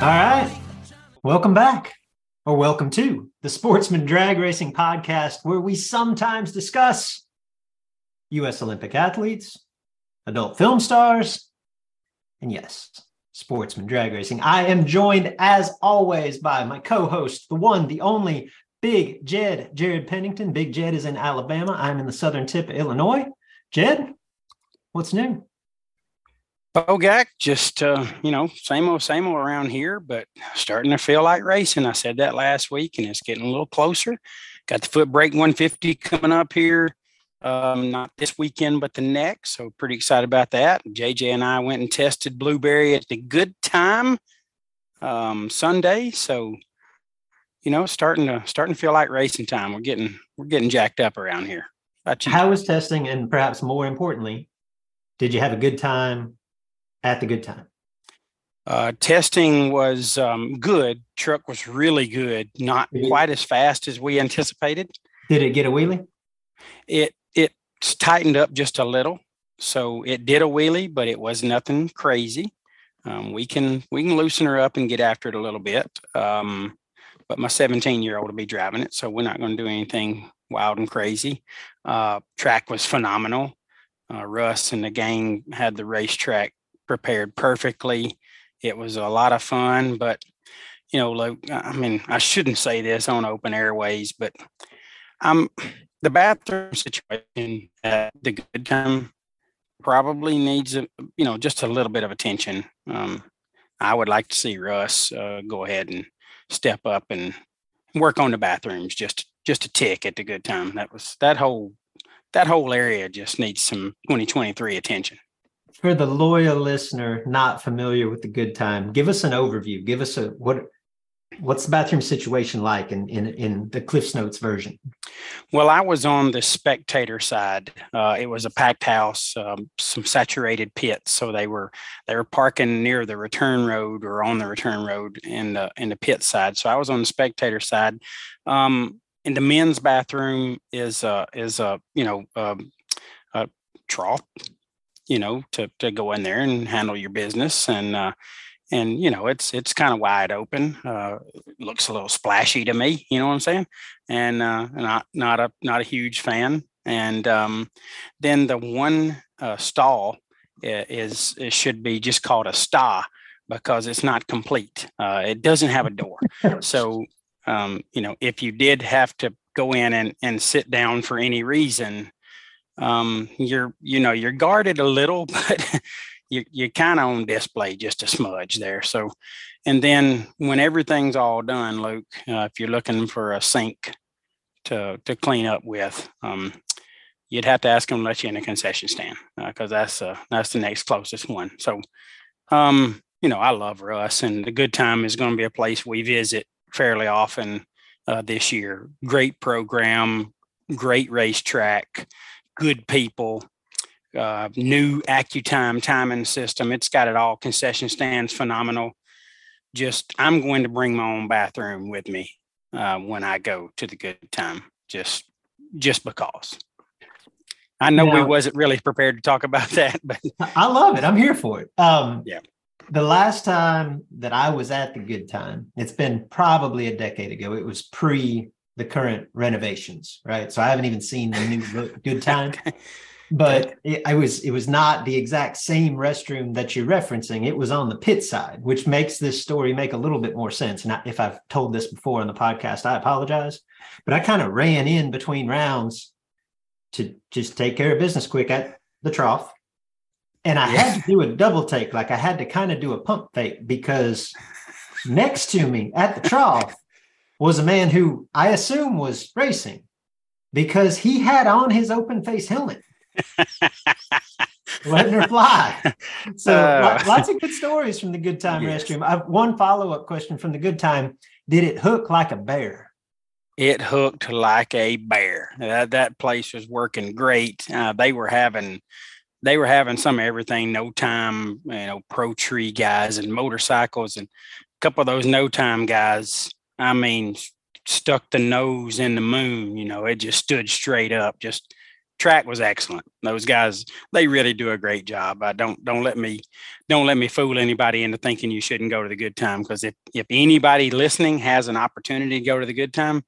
All right. Welcome back, or welcome to the Sportsman Drag Racing Podcast, where we sometimes discuss U.S. Olympic athletes, adult film stars, and yes, sportsman drag racing. I am joined, as always, by my co host, the one, the only Big Jed, Jared Pennington. Big Jed is in Alabama. I'm in the southern tip of Illinois. Jed, what's new? Bogak, just uh, you know, same old, same old around here, but starting to feel like racing. I said that last week, and it's getting a little closer. Got the foot brake 150 coming up here, um, not this weekend, but the next. So pretty excited about that. JJ and I went and tested blueberry at the Good Time um, Sunday. So you know, starting to starting to feel like racing time. We're getting we're getting jacked up around here. How was testing, and perhaps more importantly, did you have a good time at the good time? Uh, testing was um, good. Truck was really good. Not quite as fast as we anticipated. Did it get a wheelie? It it tightened up just a little, so it did a wheelie, but it was nothing crazy. Um, we can we can loosen her up and get after it a little bit. Um, but my 17 year old will be driving it, so we're not going to do anything wild and crazy. Uh, track was phenomenal. Uh, Russ and the gang had the racetrack prepared perfectly. It was a lot of fun, but you know, like I mean, I shouldn't say this on open airways, but I'm the bathroom situation at the good time probably needs a you know just a little bit of attention. Um, I would like to see Russ uh, go ahead and step up and work on the bathrooms just just a tick at the good time. That was that whole that whole area just needs some 2023 attention for the loyal listener not familiar with the good time, give us an overview. Give us a what what's the bathroom situation like in in, in the Cliffs Notes version? Well, I was on the spectator side. Uh, it was a packed house, um, some saturated pits, so they were they were parking near the return road or on the return road in the in the pit side. So I was on the spectator side. Um, and the men's bathroom is uh, is a you know um, a trough you know, to to go in there and handle your business and uh, and you know it's it's kind of wide open. Uh, looks a little splashy to me, you know what I'm saying? And uh, not not a not a huge fan. And um, then the one uh, stall is it should be just called a sta, because it's not complete. Uh, it doesn't have a door. so, um, you know, if you did have to go in and, and sit down for any reason, um, you're, you know, you're guarded a little, but you, you're kind of on display just a smudge there. So, and then when everything's all done, Luke, uh, if you're looking for a sink to, to clean up with, um, you'd have to ask them to let you in a concession stand because uh, that's uh, that's the next closest one. So, um, you know, I love Russ, and the Good Time is going to be a place we visit fairly often uh, this year. Great program, great racetrack, good people, uh, new AccuTime timing system. It's got it all. Concession stands, phenomenal. Just, I'm going to bring my own bathroom with me uh, when I go to the Good Time, just just because. I know now, we wasn't really prepared to talk about that, but I love it. I'm here for it. Um, yeah. The last time that I was at the good time, it's been probably a decade ago. It was pre the current renovations, right? So I haven't even seen the new good time. But it, I was it was not the exact same restroom that you're referencing. It was on the pit side, which makes this story make a little bit more sense. And if I've told this before on the podcast, I apologize. But I kind of ran in between rounds to just take care of business quick at the trough. And I yeah. had to do a double take, like I had to kind of do a pump fake because next to me at the trough was a man who I assume was racing because he had on his open face helmet. letting her fly. So uh, lots of good stories from the Good Time yes. restroom. I have one follow up question from the Good Time. Did it hook like a bear? it hooked like a bear. That, that place was working great. Uh, they were having they were having some everything no time you know pro tree guys and motorcycles and a couple of those no time guys i mean stuck the nose in the moon you know it just stood straight up. Just track was excellent. Those guys they really do a great job. I don't don't let me don't let me fool anybody into thinking you shouldn't go to the good time because if if anybody listening has an opportunity to go to the good time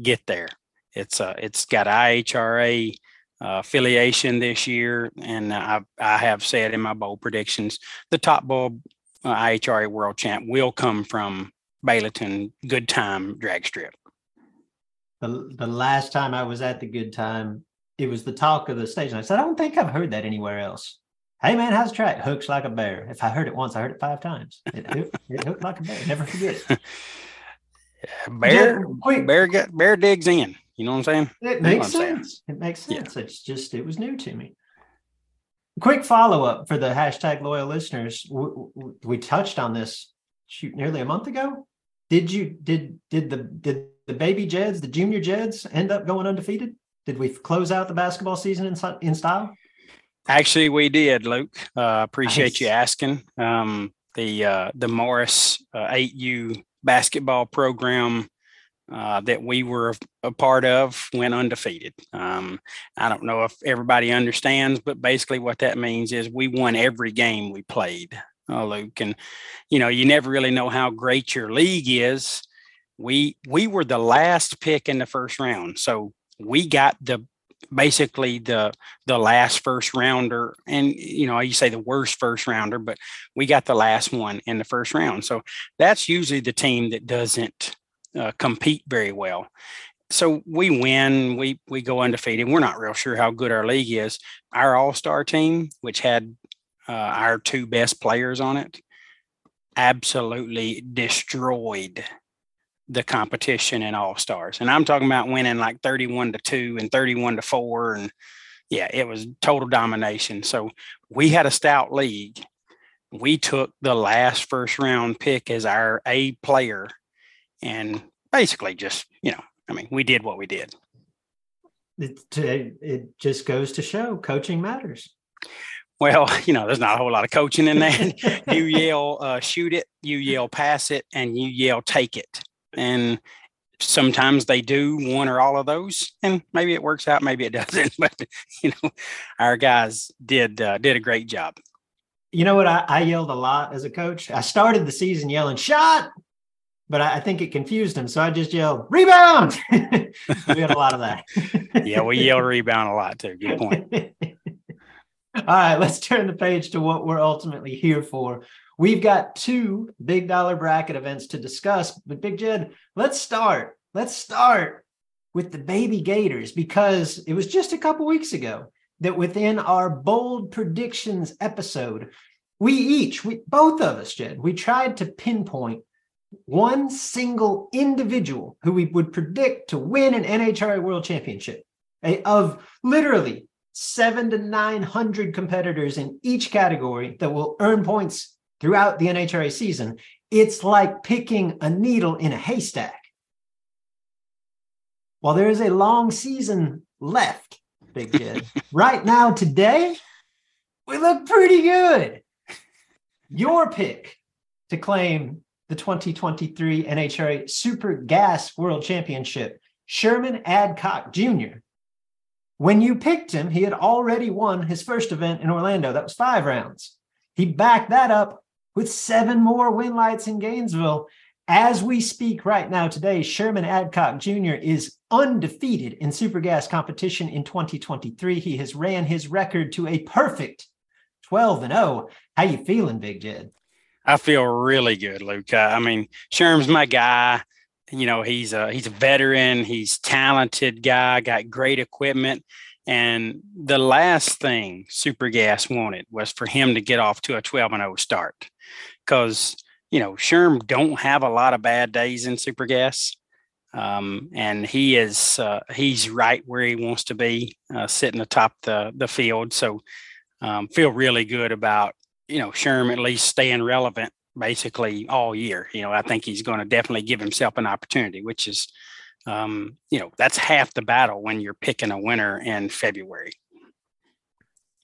get there. It's uh, it's got IHRA uh, affiliation this year, and I I have said in my bowl predictions the top bulb uh, IHRA world champ will come from Baileyton Good Time drag strip. The the last time I was at the Good Time, it was the talk of the station. I said I don't think I've heard that anywhere else. Hey man, how's the track? Hooks like a bear. If I heard it once, I heard it five times. It, it, it hooked like a bear. Never forget it. Bear, Wait. bear, get, bear digs in. You know what I'm saying? It makes sense. It makes sense. Yeah. It's just it was new to me. Quick follow up for the hashtag loyal listeners. We, we touched on this shoot nearly a month ago. Did you did did the did the baby Jeds, the junior Jeds, end up going undefeated? Did we close out the basketball season in in style? Actually, we did, Luke. Uh, appreciate nice. you asking. Um, the uh, the Morris uh, 8U basketball program uh, that we were a part of went undefeated. Um, I don't know if everybody understands, but basically what that means is we won every game we played, uh, Luke. And you know, you never really know how great your league is. We we were the last pick in the first round, so we got the basically the the last first rounder and you know you say the worst first rounder but we got the last one in the first round so that's usually the team that doesn't uh, compete very well so we win we we go undefeated we're not real sure how good our league is our all-star team which had uh, our two best players on it absolutely destroyed the competition in all stars. And I'm talking about winning like 31 to 2 and 31 to 4. And yeah, it was total domination. So we had a stout league. We took the last first round pick as our A player and basically just, you know, I mean, we did what we did. It, it just goes to show coaching matters. Well, you know, there's not a whole lot of coaching in that. you yell, uh, shoot it, you yell, pass it, and you yell, take it. And sometimes they do one or all of those and maybe it works out maybe it doesn't but you know our guys did uh, did a great job. You know what? I, I, yelled a lot as a coach. I started the season yelling shot! but I, I think it confused them so i just yelled rebound! We had a lot of that. Yeah we yelled rebound a lot too. Good point all right let's turn the page to what we're ultimately here for We've got two big dollar bracket events to discuss, but Big Jed, let's start. Let's start with the baby Gators because it was just a couple weeks ago that within our bold predictions episode, we each, we both of us, Jed, we tried to pinpoint one single individual who we would predict to win an NHRA World Championship of literally seven to 900 competitors in each category that will earn points throughout the NHRA season. It's like picking a needle in a haystack. While there is a long season left, Big Kid, right now, today, we look pretty good. Your pick to claim the 2023 NHRA Super Gas World Championship, Sherman Adcock Jr. When you picked him, he had already won his first event in Orlando. That was five rounds. He backed that up with seven more win lights in Gainesville. As we speak right now today, Sherman Adcock Jr. is undefeated in super gas competition in 2023. He has ran his record to a perfect 12 and 0. How you feeling, Big Jed? I feel really good, Luke. I mean, Sherm's my guy you know he's a he's a veteran he's talented guy got great equipment. And the last thing super gas wanted was for him to get off to a 12 and 0 start. Because you know sherm don't have a lot of bad days in super gas um, and he is uh, he's right where he wants to be uh, sitting atop the the field. So um, feel really good about you know sherm at least staying relevant basically all year. You know, I think he's going to definitely give himself an opportunity, which is, um, you know, that's half the battle when you're picking a winner in February.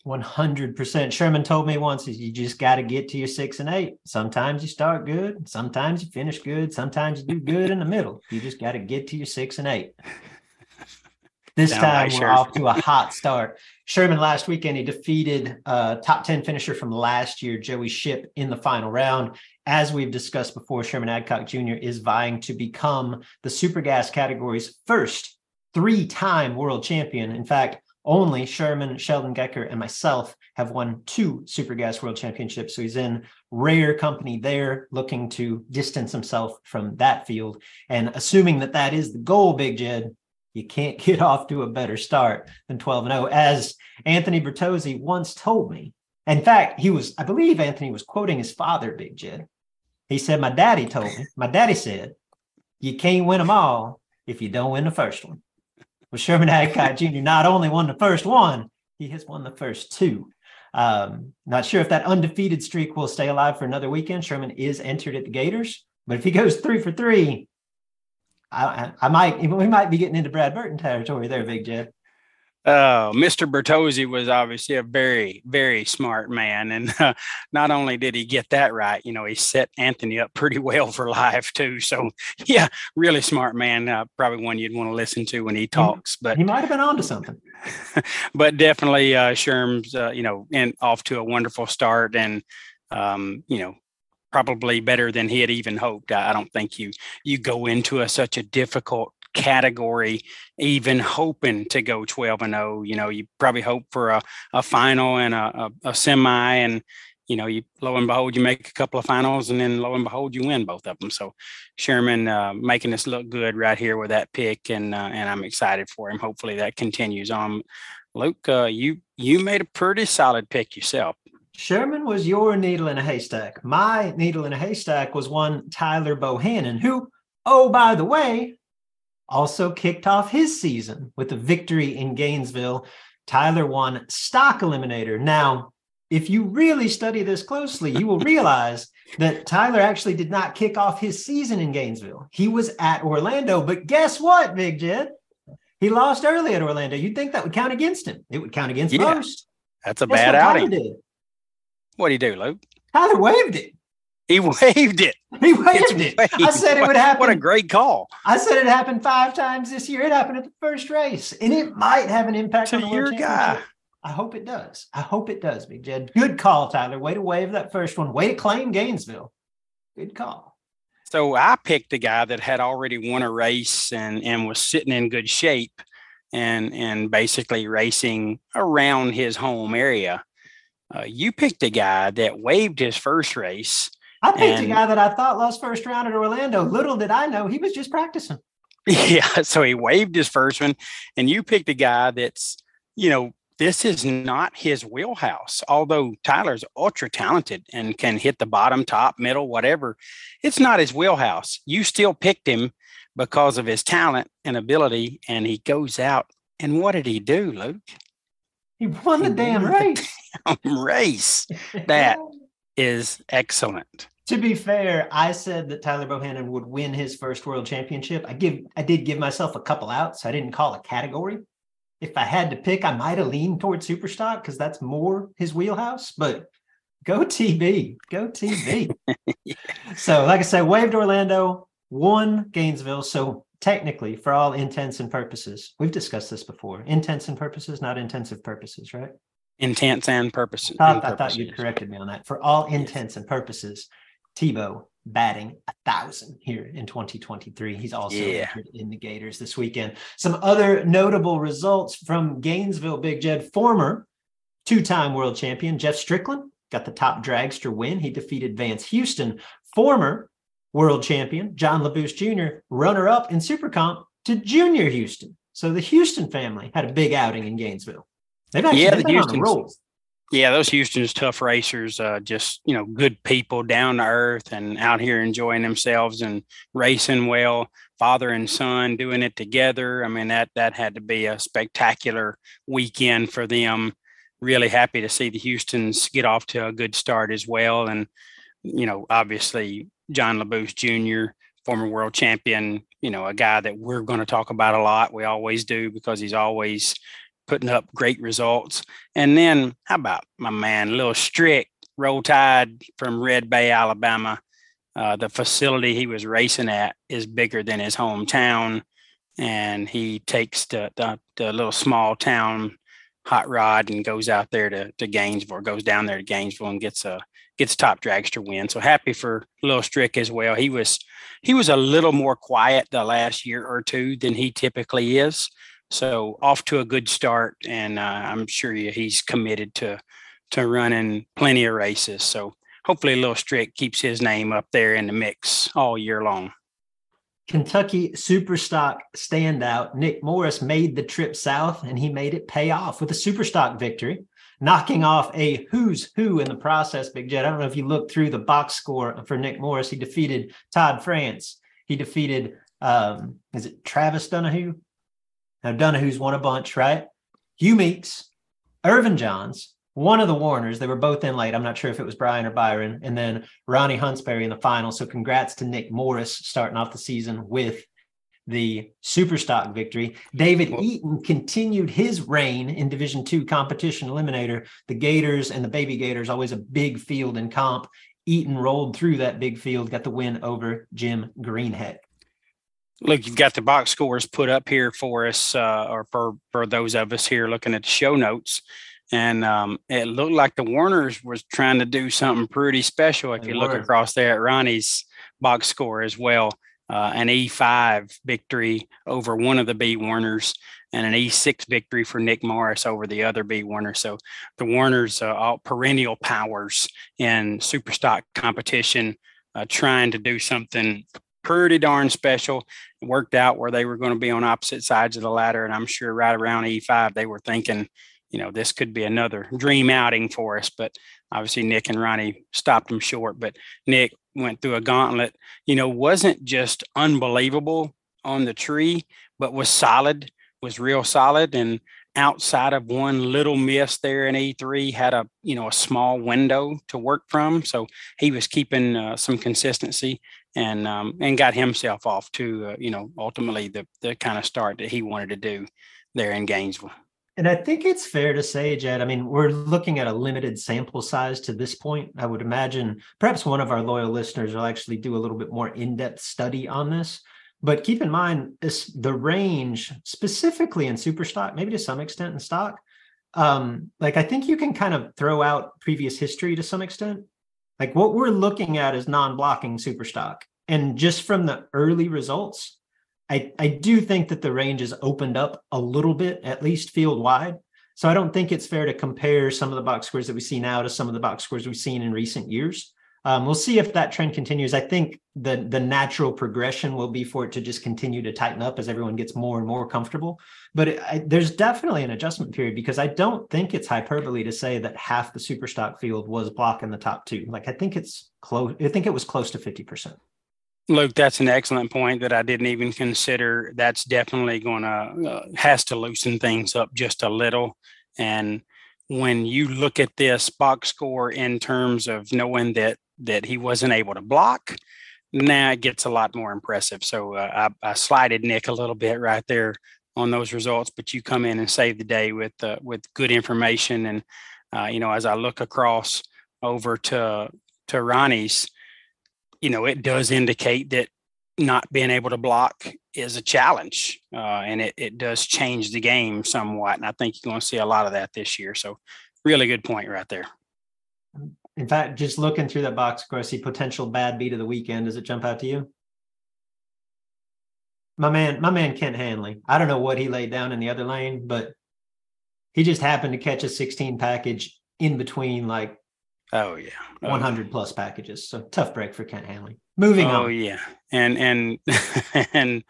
100%. Sherman told me once is you just got to get to your six and eight. Sometimes you start good, sometimes you finish good, sometimes you do good in the middle. You just got to get to your six and eight. This time we're off to a hot start. Sherman last weekend, he defeated uh, top 10 finisher from last year, Joey Ship, in the final round. As we've discussed before, Sherman Adcock Jr. is vying to become the super gas category's first three time world champion. In fact, only Sherman, Sheldon Gecker, and myself have won two Super Gas World Championships. So he's in rare company there, looking to distance himself from that field. And assuming that that is the goal, Big Jed, you can't get off to a better start than 12 and 0. As Anthony Bertozzi once told me, in fact, he was, I believe Anthony was quoting his father, Big Jed. He said, My daddy told me, my daddy said, you can't win them all if you don't win the first one. Well, Sherman Adcock Jr. not only won the first one, he has won the first two. Um, not sure if that undefeated streak will stay alive for another weekend. Sherman is entered at the Gators, but if he goes three for three, I, I might we might be getting into Brad Burton territory there, Big Jed. Uh, Mr. Bertozzi was obviously a very, very smart man. And uh, not only did he get that right, you know, he set Anthony up pretty well for life, too. So, yeah, really smart man. Uh, probably one you'd want to listen to when he talks. But he might have been onto something. but definitely, uh, Sherm's, uh, you know, and off to a wonderful start. And, um, you know, probably better than he had even hoped. I don't think you you go into a, such a difficult category even hoping to go 12 and 0 you know you probably hope for a, a final and a, a, a semi and you know you lo and behold you make a couple of finals and then lo and behold you win both of them so sherman uh, making us look good right here with that pick and uh, and i'm excited for him. Hopefully that continues on. Luke uh, you you made a pretty solid pick yourself Sherman was your needle in a haystack. My needle in a haystack was one Tyler Bohannon, who, oh, by the way, also kicked off his season with a victory in Gainesville. Tyler won stock eliminator. Now, if you really study this closely, you will realize that Tyler actually did not kick off his season in Gainesville. He was at Orlando, but guess what, Big Jed? He lost early at Orlando. You'd think that would count against him. It would count against yeah, most. That's a Guess bad outing. What did he do, Luke? Tyler waved it. He waved it. He waved it. Waved. I said it would happen. What a great call. I said it happened five times this year. It happened at the first race, and it might have an impact on the your guy. I hope it does. I hope it does, Big Jed. Good call, Tyler. Way to wave that first one. Way to claim Gainesville. Good call. So I picked a guy that had already won a race and and was sitting in good shape and and basically racing around his home area uh, you picked a guy that waived his first race. I picked and, a guy that I thought lost first round at Orlando. Little did I know he was just practicing. Yeah, so he waived his first one, and you picked a guy that's, you know, this is not his wheelhouse. Although Tyler's ultra talented and can hit the bottom, top, middle, whatever, it's not his wheelhouse. You still picked him because of his talent and ability, and he goes out. And what did he do, Luke? He won the he damn race. The damn race. That is excellent. To be fair, I said that Tyler Bohannon would win his first world championship. I give I did give myself a couple outs. I didn't call a category. If I had to pick, I might have leaned towards Superstock because that's more his wheelhouse. But go TB, go TB. yeah. So, like I said, waived Orlando, won Gainesville. So technically, for all intents and purposes, we've discussed this before. Intents and purposes, not intensive purposes, right? Intents and purposes. I, I thought you corrected me on that. For all intents and purposes, Tebow batting a thousand here in 2023. He's also yeah. in the Gators this weekend. Some other notable results from Gainesville Big Jed, former two-time world champion Jeff Strickland got the top dragster win. He defeated Vance Houston, former world champion John Labbous Jr., runner up in Super Comp to Junior Houston. So the Houston family had a big outing in Gainesville. They've actually yeah, the Houston rolls. Yeah, those Houston's tough racers, uh, just you know, good people, down to earth, and out here enjoying themselves and racing well. Father and son doing it together. I mean, that that had to be a spectacular weekend for them. Really happy to see the Houston's get off to a good start as well, and you know, obviously John Labbous Jr., former world champion, you know, a guy that we're going to talk about a lot. We always do because he's always putting up great results. And then how about my man, Little Strick, Roll Tide from Red Bay, Alabama. Uh, the facility he was racing at is bigger than his hometown, and he takes the, the, the little small town hot rod and goes out there to, to Gainesville, goes down there to Gainesville and gets a gets top dragster win. So happy for Little Strick as well. He was he was a little more quiet the last year or two than he typically is. So off to a good start, and uh, I'm sure he's committed to to running plenty of races. So hopefully, Little Strick keeps his name up there in the mix all year long. Kentucky Superstock standout Nick Morris made the trip south, and he made it pay off with a Superstock victory, knocking off a who's who in the process. Big Jed. I don't know if you looked through the box score for Nick Morris. He defeated Todd France. He defeated um, is it Travis Donahue? Now, Donahue's won a bunch, right? Hugh Meeks, Irvin Johns, one of the Warners. They were both in late. I'm not sure if it was Brian or Byron. And then Ronnie Huntsberry in the final. So congrats to Nick Morris starting off the season with the Superstock victory. David Eaton continued his reign in Division Two competition eliminator. The Gators and the Baby Gators, always a big field in comp. Eaton rolled through that big field, got the win over Jim Greenhead look, you've got the box scores put up here for us, uh, or for for those of us here looking at the show notes. And um, it looked like the Warners was trying to do something pretty special. If they you were. look across there at Ronnie's box score as well, uh, an E5 victory over one of the B Warners, and an E6 victory for Nick Morris over the other B Warner. So the Warners, uh, all perennial powers in super stock competition, uh, trying to do something pretty darn special. It worked out where they were going to be on opposite sides of the ladder. And I'm sure right around E5, they were thinking, you know, this could be another dream outing for us. But obviously, Nick and Ronnie stopped them short. But Nick went through a gauntlet, you know, wasn't just unbelievable on the tree, but was solid, was real solid. And outside of one little miss there in E3 had a you know a small window to work from so he was keeping uh, some consistency and um, and got himself off to uh, you know ultimately the the kind of start that he wanted to do there in Gainesville. And I think it's fair to say, Jed, I mean, we're looking at a limited sample size to this point. I would imagine perhaps one of our loyal listeners will actually do a little bit more in depth study on this. But keep in mind this, the range, specifically in super stock, maybe to some extent in stock. Um, like I think you can kind of throw out previous history to some extent. Like what we're looking at is non-blocking super stock. And just from the early results, I, I do think that the range has opened up a little bit, at least field wide. So I don't think it's fair to compare some of the box scores that we see now to some of the box scores we've seen in recent years. Um, we'll see if that trend continues. I think the the natural progression will be for it to just continue to tighten up as everyone gets more and more comfortable. But it, I, there's definitely an adjustment period because I don't think it's hyperbole to say that half the superstock field was blocking the top two. Like I think it's close. I think it was close to fifty percent. Luke, that's an excellent point that I didn't even consider. That's definitely going to uh, has to loosen things up just a little. And when you look at this box score in terms of knowing that that he wasn't able to block, now it gets a lot more impressive. So uh, I, I slided Nick a little bit right there on those results, but you come in and save the day with uh, with good information. And uh, you know, as I look across over to to Ronnie's you know, it does indicate that not being able to block is a challenge, uh, and it, it does change the game somewhat. And I think you're going to see a lot of that this year. So, really good point right there. In fact, just looking through that box, of course, see potential bad beat of the weekend. Does it jump out to you? My man, my man Kent Hanley. I don't know what he laid down in the other lane, but he just happened to catch a 16 package in between like Oh yeah, oh, 100 plus packages. So tough break for Kent Hanley. Moving oh, on. Oh yeah, and and and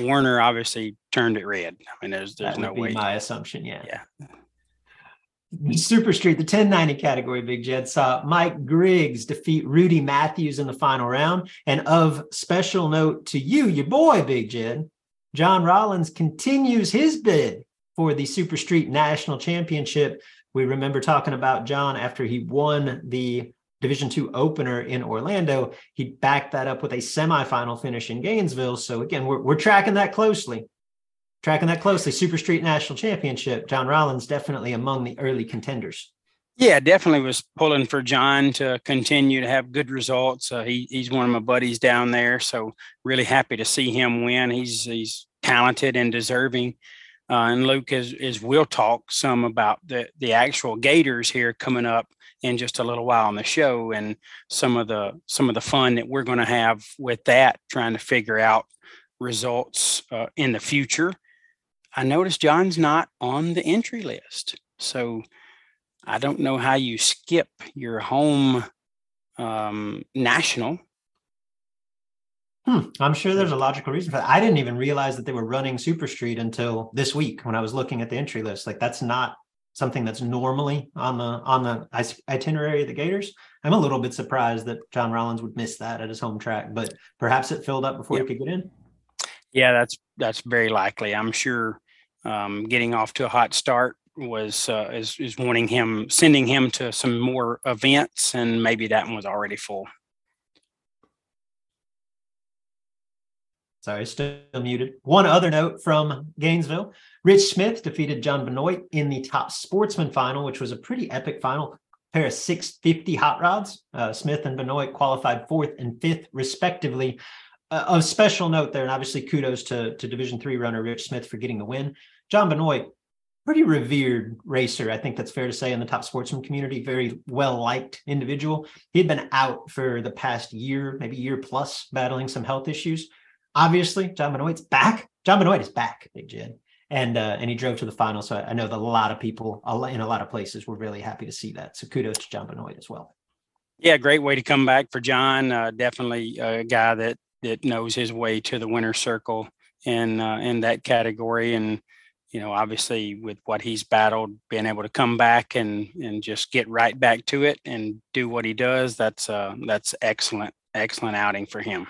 Warner obviously turned it red. I mean, there's there's that no way. My assumption, yeah. Yeah. Super Street, the 1090 category, Big Jed saw Mike Griggs defeat Rudy Matthews in the final round. And of special note to you, your boy, Big Jed, John Rollins continues his bid for the Super Street National Championship we remember talking about John after he won the Division two opener in Orlando. He backed that up with a semifinal finish in Gainesville. So again, we're, we're tracking that closely. Tracking that closely. Super Street National Championship. John Rollins definitely among the early contenders. Yeah, definitely was pulling for John to continue to have good results. Uh, he, he's one of my buddies down there, so really happy to see him win. He's he's talented and deserving. Uh, and Luke is, is we'll talk some about the the actual Gators here coming up in just a little while on the show and some of the some of the fun that we're going to have with that trying to figure out results uh, in the future. I noticed john's not on the entry list so i don't know how you skip your home um, national Hmm. I'm sure there's a logical reason for that. I didn't even realize that they were running Super Street until this week when I was looking at the entry list. Like that's not something that's normally on the on the itinerary of the Gators. I'm a little bit surprised that John Rollins would miss that at his home track, but perhaps it filled up before yep. he could get in. Yeah, that's that's very likely. I'm sure um, getting off to a hot start was uh, is is wanting him sending him to some more events, and maybe that one was already full. Sorry, still muted. One other note from Gainesville Rich Smith defeated John Benoit in the top sportsman final, which was a pretty epic final. Pair of 650 hot rods. Uh, Smith and Benoit qualified fourth and fifth, respectively. Uh, of special note there, and obviously kudos to, to Division three runner Rich Smith for getting the win. John Benoit, pretty revered racer. I think that's fair to say in the top sportsman community, very well liked individual. He had been out for the past year, maybe year plus, battling some health issues obviously John Benoit's back. John Benoit is back, Big Jed. And uh, and he drove to the final. So I know that a lot of people in a lot of places were really happy to see that. So kudos to John Benoit as well. Yeah, great way to come back for John. Uh, definitely a guy that that knows his way to the winner's circle in uh, in that category. And you know, obviously with what he's battled, being able to come back and and just get right back to it and do what he does, that's uh, that's excellent, excellent outing for him.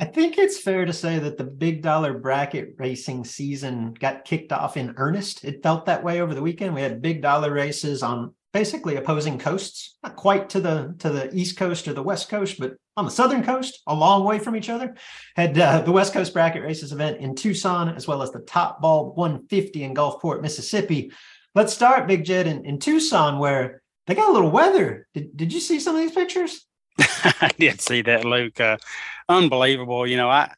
I think it's fair to say that the big dollar bracket racing season got kicked off in earnest. It felt that way over the weekend. We had big dollar races on basically opposing coasts, not quite to the to the east coast or the west coast, but on the southern coast, a long way from each other. Had uh, the West Coast bracket races event in Tucson, as well as the Top Bulb 150 in Gulfport, Mississippi. Let's start, Big Jed, in, in Tucson, where they got a little weather. Did, did you see some of these pictures? I did see that, Luke. Uh, unbelievable. You know, I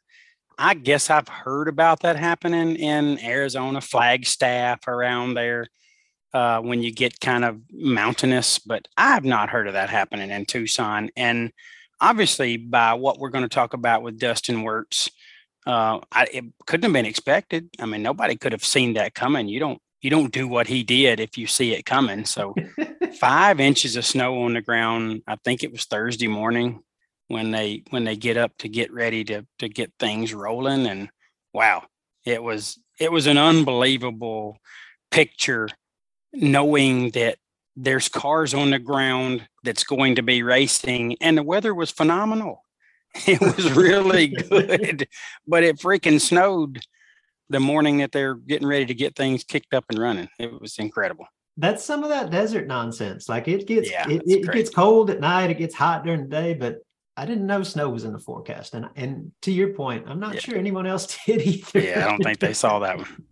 I guess I've heard about that happening in Arizona, Flagstaff around there uh, when you get kind of mountainous, but I have not heard of that happening in Tucson. And obviously, by what we're going to talk about with Dustin Wirtz, uh, I, it couldn't have been expected. I mean, nobody could have seen that coming. You don't you don't do what he did if you see it coming. So five inches of snow on the ground. I think it was Thursday morning when they when they get up to get ready to to get things rolling. And wow, it was it was an unbelievable picture knowing that there's cars on the ground that's going to be racing and the weather was phenomenal. It was really good, but it freaking snowed the morning that they're getting ready to get things kicked up and running. It was incredible. That's some of that desert nonsense. Like it gets yeah, it, it gets cold at night, it gets hot during the day, but I didn't know snow was in the forecast. And and to your point, I'm not yeah. sure anyone else did either. Yeah, I don't think they saw that one.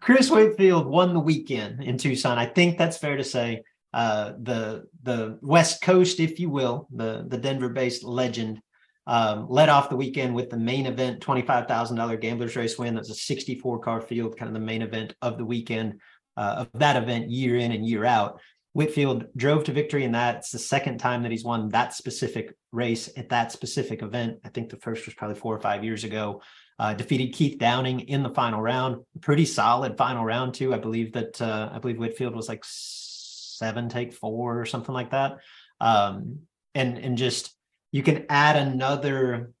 Chris Whitfield won the weekend in Tucson. I think that's fair to say. Uh, the the West Coast, if you will, the the Denver-based legend, um, led off the weekend with the main event, twenty five thousand dollar gamblers race win. That's a sixty four car field, kind of the main event of the weekend uh, of that event, year in and year out. Whitfield drove to victory in that. It's the second time that he's won that specific race at that specific event. I think the first was probably four or five years ago. Uh, defeated Keith Downing in the final round. Pretty solid final round too. I believe that uh, I believe Whitfield was like seven take four or something like that. Um, and and just you can add another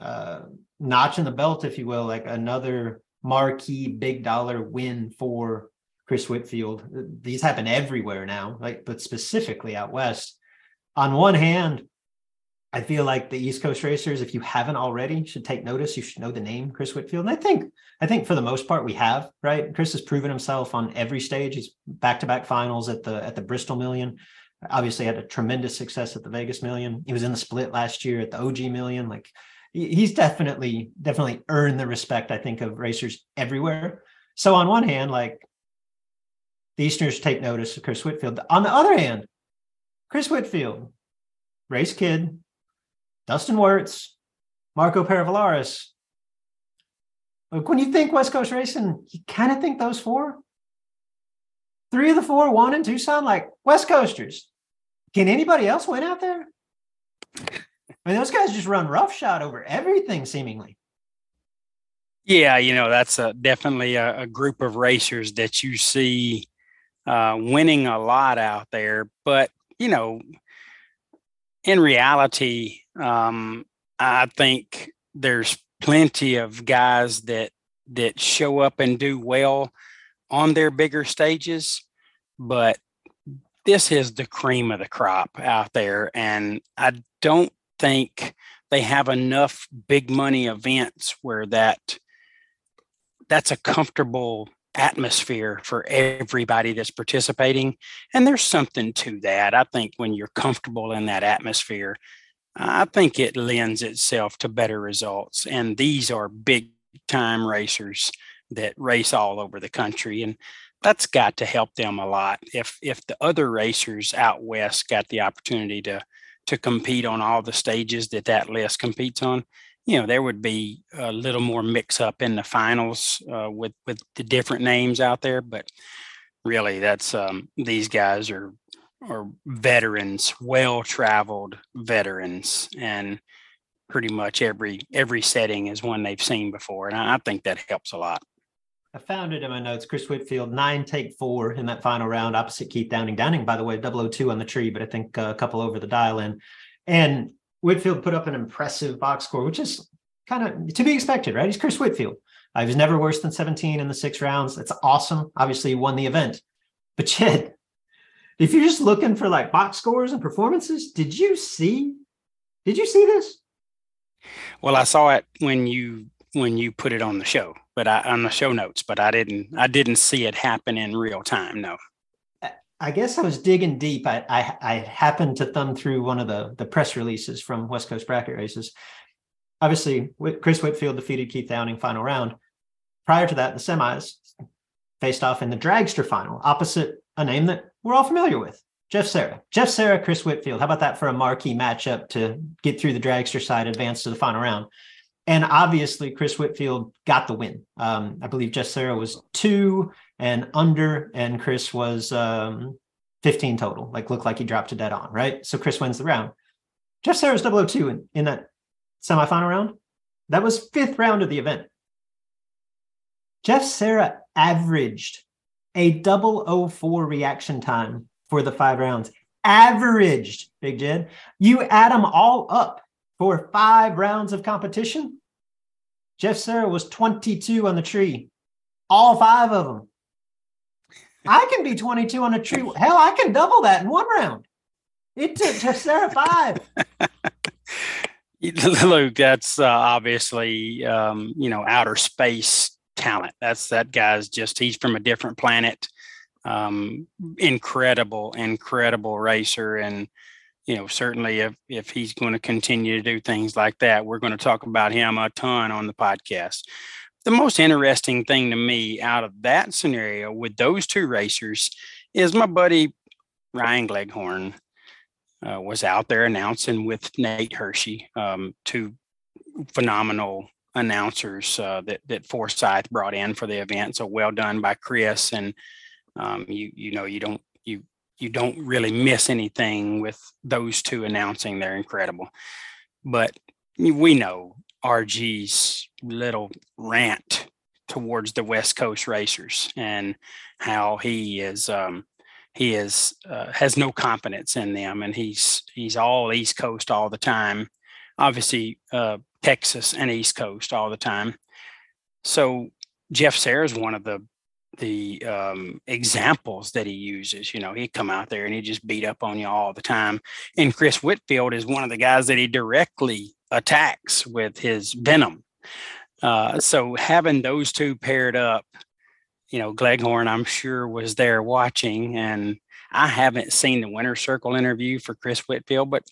uh, notch in the belt, if you will, like another marquee big dollar win for Chris Whitfield. These happen everywhere now, like but specifically out west. On one hand, I feel like the East Coast racers, if you haven't already, should take notice. You should know the name Chris Whitfield. And I think, I think for the most part, we have, right? Chris has proven himself on every stage. He's back-to-back finals at the at the Bristol Million. Obviously, had a tremendous success at the Vegas Million. He was in the split last year at the OG Million. Like he's definitely, definitely earned the respect, I think, of racers everywhere. So on one hand, like the Easterners take notice of Chris Whitfield. On the other hand, Chris Whitfield, race kid, Dustin Wirtz, Marco Paravallaris. Like when you think West Coast racing, you kind of think those four. Three of the four won in Tucson, like West Coasters. Can anybody else win out there? I mean, those guys just run roughshod over everything, seemingly. Yeah, you know that's a, definitely a, a, group of racers that you see uh, winning a lot out there. But you know, in reality, um, I think there's plenty of guys that that show up and do well on their bigger stages, but this is the cream of the crop out there, and I don't think they have enough big money events where that that's a comfortable atmosphere for everybody that's participating and there's something to that i think when you're comfortable in that atmosphere I think it lends itself to better results. And these are big time racers that race all over the country. And that's got to help them a lot. If if the other racers out west got the opportunity to to compete on all the stages that that list competes on, you know, there would be a little more mix up in the finals uh, with with the different names out there. But really, that's um, these guys are or veterans, well traveled veterans, and pretty much every every setting is one they've seen before, and I, I think that helps a lot. I found it in my notes. Chris Whitfield, nine take four in that final round, opposite Keith Downing. Downing, by the way, 002 on the tree, but I think uh, a couple over the dial in. And Whitfield put up an impressive box score, which is kind of to be expected, right? He's Chris Whitfield. Uh, he was never worse than 17 in the six rounds. That's awesome. Obviously, he won the event. But Chad, if you're just looking for like box scores and performances, did you see? Did you see this? Well, I saw it when you when you put it on the show, but I on the show notes, but I didn't I didn't see it happen in real time. No. I guess I was digging deep. I, I, I happened to thumb through one of the the press releases from West Coast bracket races. Obviously, Chris Whitfield defeated Keith Downing final round. Prior to that, the semis faced off in the dragster final opposite a name that we're all familiar with. Jeff Sarah. Jeff Sarah, Chris Whitfield. How about that for a marquee matchup to get through the dragster side, advance to the final round? And obviously, Chris Whitfield got the win. Um, I believe Jeff Sarah was two and under, and Chris was um, 15 total. Like, looked like he dropped a dead on, right? So Chris wins the round. Jeff Sarah's 002 in, in that semifinal round. That was fifth round of the event. Jeff Sarah averaged a double 04 reaction time for the five rounds. Averaged, Big Jed. You add them all up for five rounds of competition. Jeff Sarah was 22 on the tree, all five of them. I can be 22 on a tree. Hell, I can double that in one round. It took Jeff Serra five. Luke, that's uh, obviously um, you know outer space talent. That's that guy's just he's from a different planet. Um, incredible, incredible racer, and you know certainly if if he's going to continue to do things like that, we're going to talk about him a ton on the podcast. The most interesting thing to me out of that scenario with those two racers is my buddy Ryan Gleghorn uh, was out there announcing with Nate Hershey, um, two phenomenal announcers uh, that that Forsyth brought in for the event. So well done by Chris, and um, you you know you don't you you don't really miss anything with those two announcing. They're incredible, but we know RG's little rant towards the West Coast racers and how he is um, he is uh, has no confidence in them, and he's he's all East Coast all the time. Obviously, uh, Texas and East Coast all the time. So Jeff Serra is one of the the um, examples that he uses. You know, he'd come out there and he'd just beat up on you all the time. And Chris Whitfield is one of the guys that he directly attacks with his venom. Uh, so having those two paired up you know, Gleghorn, I'm sure, was there watching. And I haven't seen the Winter circle interview for Chris Whitfield, but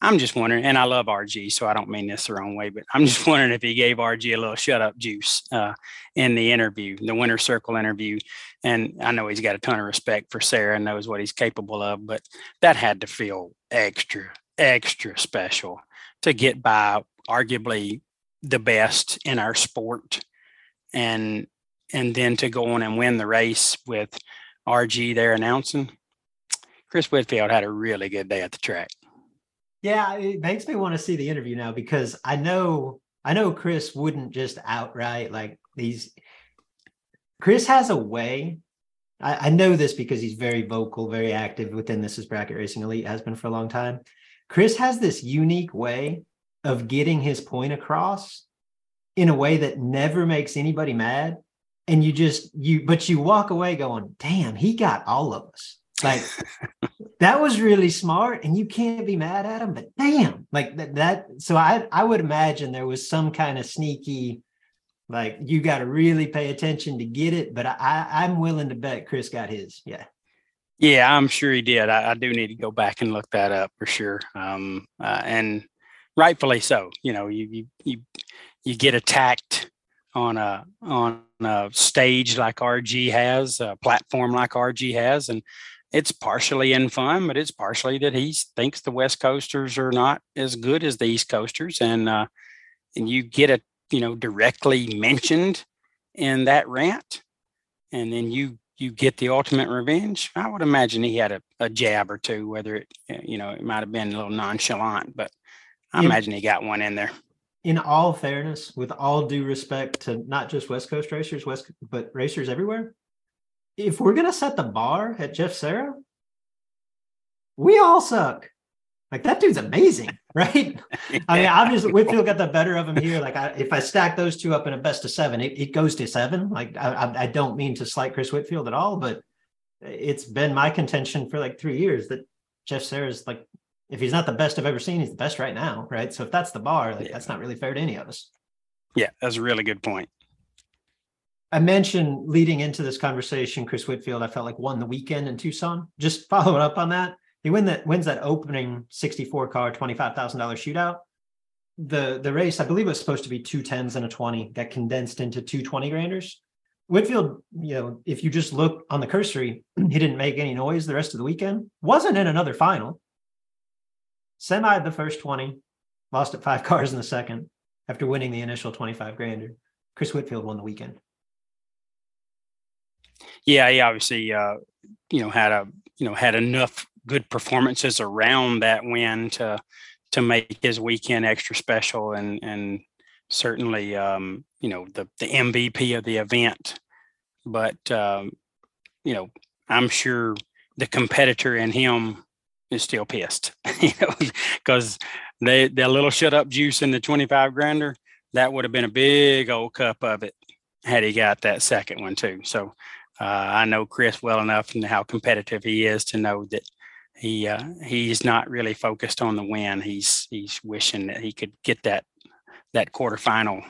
I'm just wondering, and I love RG, so I don't mean this the wrong way, but I'm just wondering if he gave RG a little shut up juice uh, in the interview, the winner circle interview. And I know he's got a ton of respect for Serra and knows what he's capable of, but that had to feel extra, extra special to get by arguably the best in our sport and and then to go on and win the race with RG there announcing. Chris Whitfield had a really good day at the track. Yeah, it makes me want to see the interview now because I know I know Chris wouldn't just outright like these. Chris has a way. I, I know this because he's very vocal, very active within this is bracket racing elite has been for a long time. Chris has this unique way of getting his point across in a way that never makes anybody mad and you just you but you walk away going damn he got all of us like that was really smart and you can't be mad at him but damn like that, that so i i would imagine there was some kind of sneaky like you got to really pay attention to get it but i i'm willing to bet chris got his yeah. Yeah i'm sure he did. I, I do need to go back and look that up for sure um uh, and rightfully so you know you you you, you get attacked on a on a stage like RG has, a platform like RG has, and it's partially in fun, but it's partially that he thinks the West Coasters are not as good as the East Coasters, and uh, and you get it, you know, directly mentioned in that rant, and then you you get the ultimate revenge. I would imagine he had a, a jab or two, whether it you know it might have been a little nonchalant, but I yeah. imagine he got one in there in all fairness, with all due respect to not just West Coast racers, West but racers everywhere, if we're gonna set the bar at Jeff Serra, we all suck. Like that dude's amazing, right? yeah. I mean, obviously Whitfield got the better of him here. Like, I, if I stack those two up in a best of seven, it, it goes to seven. Like, I, I don't mean to slight Chris Whitfield at all, but it's been my contention for like three years that Jeff Serra is like if he's not the best I've ever seen, he's the best right now, right? So if that's the bar, like yeah. that's not really fair to any of us. Yeah, that's a really good point. I mentioned leading into this conversation, Chris Whitfield, I felt like won the weekend in Tucson. Just following up on that, he win that wins that opening 64 car, $25,000 shootout. The the race, I believe was supposed to be two tens and a 20, got condensed into two 20 granders. Whitfield, you know, if you just look on the cursory, he didn't make any noise the rest of the weekend. Wasn't in another final semi the first 20, lost at five cars in the second after winning the initial 25 grander. Chris Whitfield won the weekend. Yeah, he obviously uh, you know had a you know had enough good performances around that win to to make his weekend extra special and and certainly um, you know the the MVP of the event. But um, you know, I'm sure the competitor in him is still pissed, you know, because they the little shut up juice in the 25 grander, that would have been a big old cup of it had he got that second one too. So uh, I know Chris well enough and how competitive he is to know that he uh, he's not really focused on the win. He's he's wishing that he could get that that quarterfinal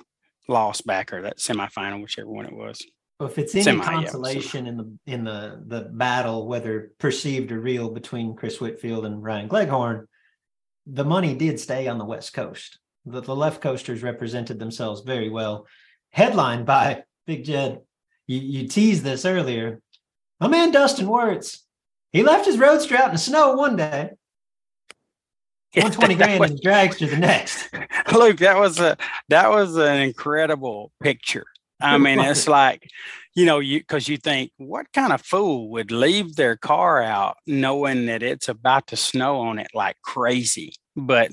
loss back or that semifinal, whichever one it was. Well, if it's any Semi, consolation yeah, in the in the the battle, whether perceived or real, between Chris Whitfield and Ryan Gleghorn, the money did stay on the West Coast. The, the left coasters represented themselves very well. Headlined by Big Jed. You, you teased this earlier. My man Dustin Wirtz, he left his roadster out in the snow one day. 120 grand was, in dragster the next. Luke, that was a that was an incredible picture. I mean, it's like, you know, you because you think, what kind of fool would leave their car out knowing that it's about to snow on it like crazy? But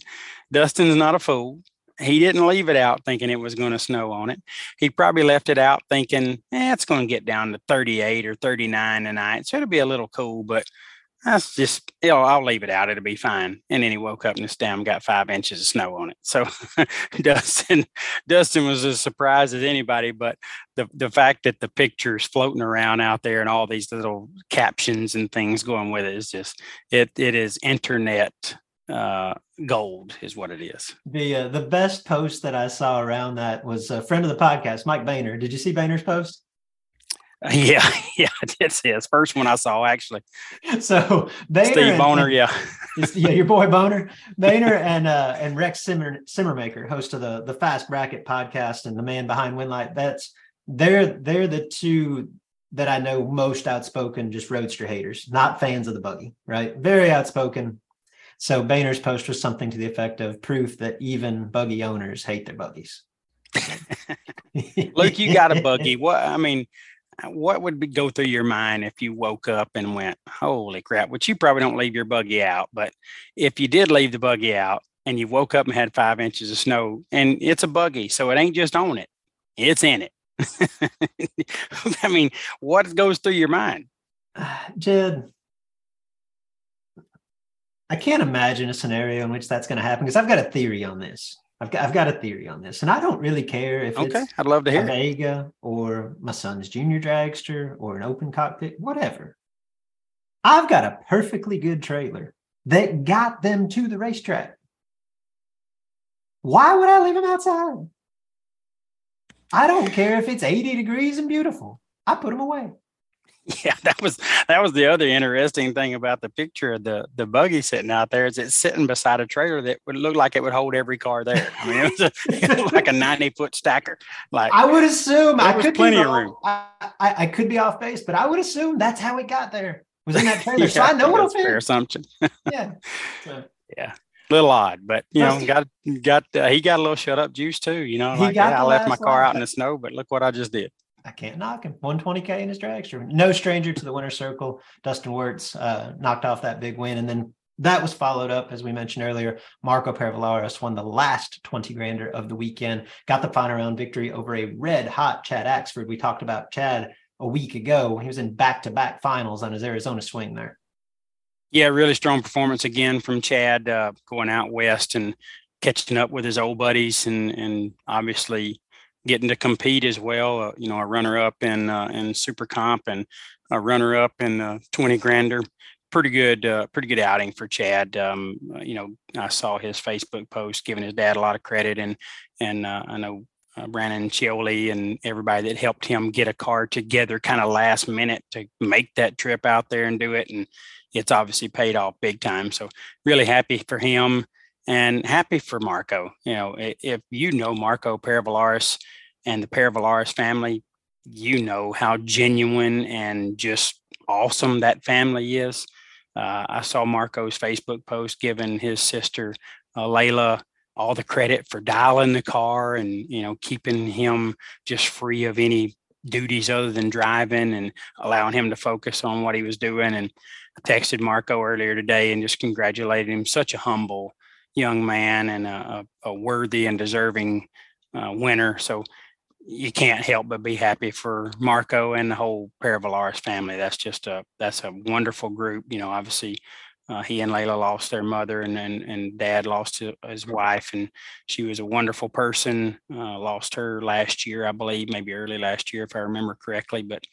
Dustin's not a fool. He didn't leave it out thinking it was going to snow on it. He probably left it out thinking, eh, it's going to get down to 38 or 39 tonight. So it'll be a little cool, but that's just, you know, I'll leave it out. It'll be fine. And then he woke up and this dam got five inches of snow on it. So Dustin, Dustin was as surprised as anybody. But the, the fact that the picture's floating around out there and all these little captions and things going with it is just, it, it is internet uh, gold is what it is. The uh, the best post that I saw around that was a friend of the podcast, Mike Boehner. Did you see Boehner's post? Yeah, yeah, I did see his first one I saw actually. So Boehner Steve Boner, yeah, yeah, your boy Boner, Boehner, and uh, and Rex Simmer, Simmermaker, host of the the Fast Bracket podcast and the man behind Winlight Bets. They're they're the two that I know most outspoken, just roadster haters, not fans of the buggy, right? Very outspoken, so Boehner's post was something to the effect of proof that even buggy owners hate their buggies. Luke, you got a buggy. What I mean, what would be, go through your mind if you woke up and went, "Holy crap!" Which you probably don't leave your buggy out, but if you did leave the buggy out and you woke up and had five inches of snow, and it's a buggy, so it ain't just on it; it's in it. I mean, what goes through your mind? Jed, I can't imagine a scenario in which that's going to happen because I've got a theory on this. I've got I've got a theory on this, and I don't really care if okay, I'd love to hear a Vega or my son's junior dragster or an open cockpit, whatever. I've got a perfectly good trailer that got them to the racetrack. Why would I leave them outside? I don't care if it's 80 degrees and beautiful. I put them away. Yeah, that was that was the other interesting thing about the picture of the the buggy sitting out there is it's sitting beside a trailer that would look like it would hold every car there. I mean, it was, a, it was like a ninety foot stacker. Like I would assume I could plenty be of room. I, I, I, could be off base, but I would assume that's how it got there. Was in that trailer, yeah, so I know what fair assumption. yeah, so. yeah little odd, but you know, got got uh, he got a little shut up juice too. You know, like, yeah, I left my car out in the snow, but look what I just did. I can't knock him. 120K in his dragster. No stranger to the winner's circle. Dustin Wirtz uh, knocked off that big win. And then that was followed up, as we mentioned earlier. Marco Parvularis won the last 20 grander of the weekend, got the final round victory over a red hot Chad Axford. We talked about Chad a week ago. He was in back to back finals on his Arizona swing there. Yeah, really strong performance again from Chad uh, going out west and catching up with his old buddies and and obviously getting to compete as well. Uh, you know, a runner up in uh, in Super Comp and a runner up in the 20 grander. Pretty good, uh, pretty good outing for Chad. Um, uh, you know, I saw his Facebook post giving his dad a lot of credit, and and uh, I know uh, Brandon Chioli and everybody that helped him get a car together, kind of last minute to make that trip out there and do it, and it's obviously paid off big time. So really happy for him and happy for Marco. You know, if you know Marco Paravalaris and the Paravalaris family, you know how genuine and just awesome that family is. Uh, I saw Marco's Facebook post giving his sister uh, Layla all the credit for dialing the car and you know keeping him just free of any duties other than driving and allowing him to focus on what he was doing. And I texted Marco earlier today and just congratulated him. Such a humble, young man and a, a worthy and deserving uh, winner. So you can't help but be happy for Marco and the whole Peravalaris family. That's just a that's a wonderful group. You know, obviously, uh, he and Layla lost their mother, and and, and Dad lost his wife, and she was a wonderful person. Uh, lost her last year, I believe, maybe early last year, if I remember correctly. But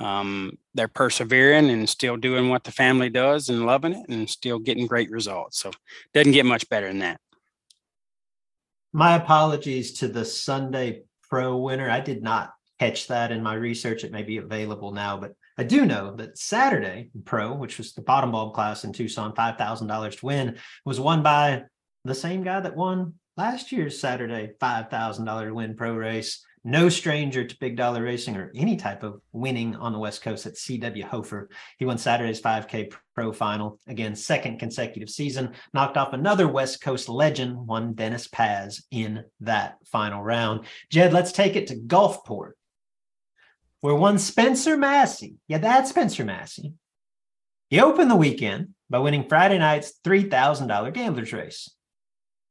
um, they're persevering and still doing what the family does and loving it, and still getting great results. So, doesn't get much better than that. My apologies to the Sunday Pro winner. I did not catch that in my research. It may be available now, but I do know that Saturday Pro, which was the bottom bulb class in Tucson, $5,000 to win, was won by the same guy that won last year's Saturday $5,000 win pro race no stranger to big dollar racing or any type of winning on the West Coast at CW Hofer. He won Saturday's 5K Pro Final, again, second consecutive season, knocked off another West Coast legend, one Dennis Paz in that final round. Jed, let's take it to Gulfport, where one Spencer Massey, yeah, that's Spencer Massey, he opened the weekend by winning Friday night's $3,000 gambler's race.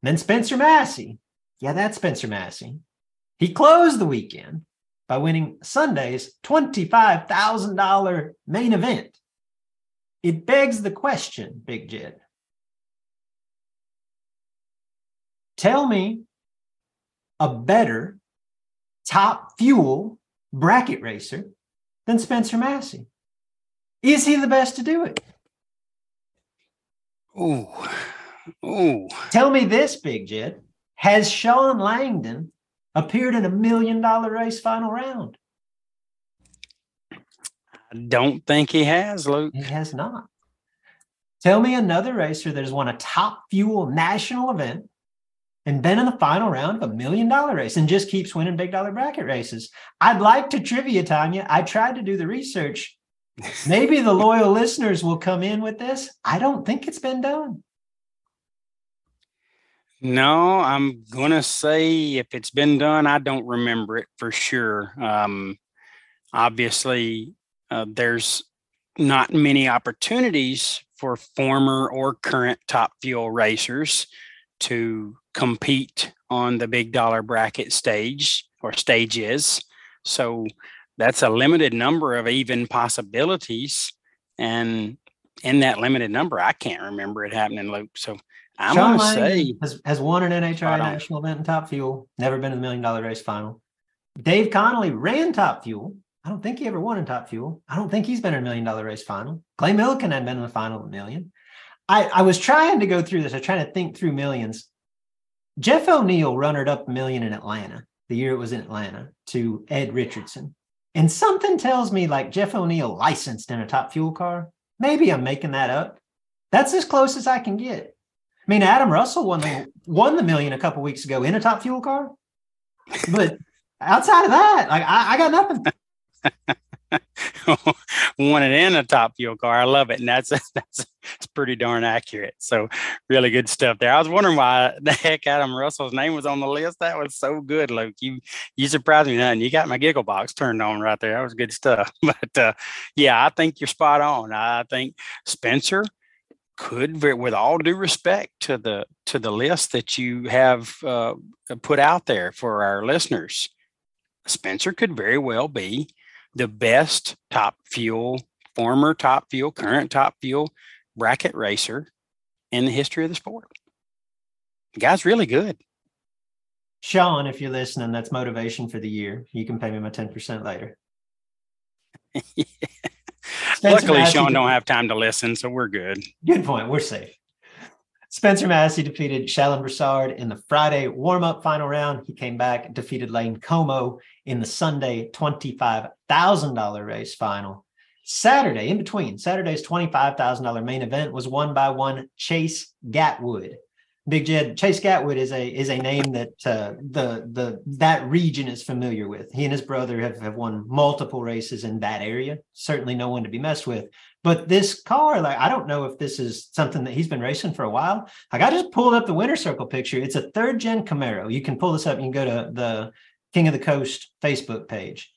And then Spencer Massey, yeah, that's Spencer Massey, he closed the weekend by winning Sunday's $25,000 main event. It begs the question, Big Jed. Tell me a better top fuel bracket racer than Spencer Massey. Is he the best to do it? Ooh. Ooh. Tell me this, Big Jed. Has Shawn Langdon appeared in a million dollar race final round. I don't think he has, Luke. He has not. Tell me another racer that has won a top fuel national event and been in the final round of a million dollar race and just keeps winning big dollar bracket races. I'd like to trivia, Tanya. I tried to do the research. Maybe the loyal listeners will come in with this. I don't think it's been done. No, I'm gonna say if it's been done, I don't remember it for sure. Um, obviously, uh, there's not many opportunities for former or current top fuel racers to compete on the big dollar bracket stage or stages. So that's a limited number of even possibilities. And in that limited number, I can't remember it happening, Luke. So I'm gonna say has, has won an NHRA national event in Top Fuel, never been in the million dollar race final. Dave Connolly ran Top Fuel. I don't think he ever won in Top Fuel. I don't think he's been in a million dollar race final. Clay Millican had been in the final of a million. I, I was trying to go through this. I was trying to think through millions. Jeff O'Neill runnered up a million in Atlanta the year it was in Atlanta to Ed Richardson. And something tells me like Jeff O'Neill licensed in a top fuel car. Maybe I'm making that up. That's as close as I can get. I mean, Adam Russell won the won the million a couple weeks ago in a top fuel car, but outside of that, like I, I got nothing. won it in a top fuel car. I love it, and that's that's it's pretty darn accurate. So really good stuff there. I was wondering why the heck Adam Russell's name was on the list. That was so good, Luke. You you surprised me, and you got my giggle box turned on right there. That was good stuff. But uh, yeah, I think you're spot on. I think Spencer could with all due respect to the to the list that you have uh, put out there for our listeners spencer could very well be the best top fuel former top fuel current top fuel bracket racer in the history of the sport. The guy's really good. Shawn if you're listening that's motivation for the year. You can pay me my 10% later. yeah. Spencer Luckily, Massey Shawn don't have time to listen, so we're good. Good point. We're safe. Spencer Massey defeated Shalon Broussard in the Friday warm-up final round. He came back, defeated Lane Como in the Sunday $25,000 race final. Saturday, in between, Saturday's $25,000 main event was won by one Chase Gatwood. Big Jed Chase Gatwood is a is a name that uh, the the that region is familiar with. He and his brother have, have won multiple races in that area. Certainly, no one to be messed with. But this car, like I don't know if this is something that he's been racing for a while. Like I just pulled up the winner circle picture. It's a third gen Camaro. You can pull this up. You can go to the King of the Coast Facebook page.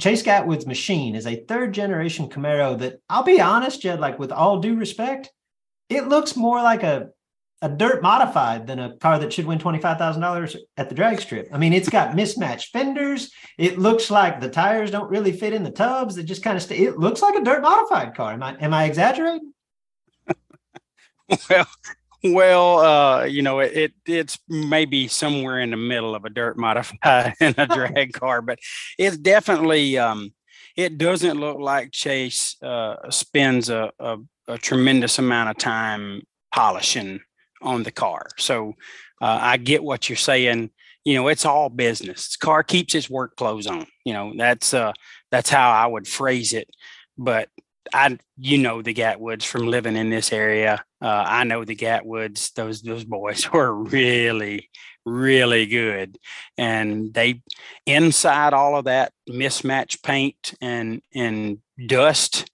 Chase Gatwood's machine is a third generation Camaro that I'll be honest, Jed, like with all due respect, it looks more like a a dirt modified than a car that should win $25,000 at the drag strip. I mean, it's got mismatched fenders. It looks like the tires don't really fit in the tubs. They just kind of stay. It looks like a dirt modified car. Am I, am I exaggerating? well, well, uh, you know, it, it, it's maybe somewhere in the middle of a dirt modified and a drag car, but it's definitely um, it doesn't look like Chase uh, spends a, a, a, tremendous amount of time polishing on the car. So uh, I get what you're saying. You know, it's all business. Car keeps its work clothes on. You know, that's uh, that's how I would phrase it. But I, you know, the Gatwoods from living in this area. Uh, I know the Gatwoods; those those boys were really, really good, and they inside all of that mismatched paint and and dust.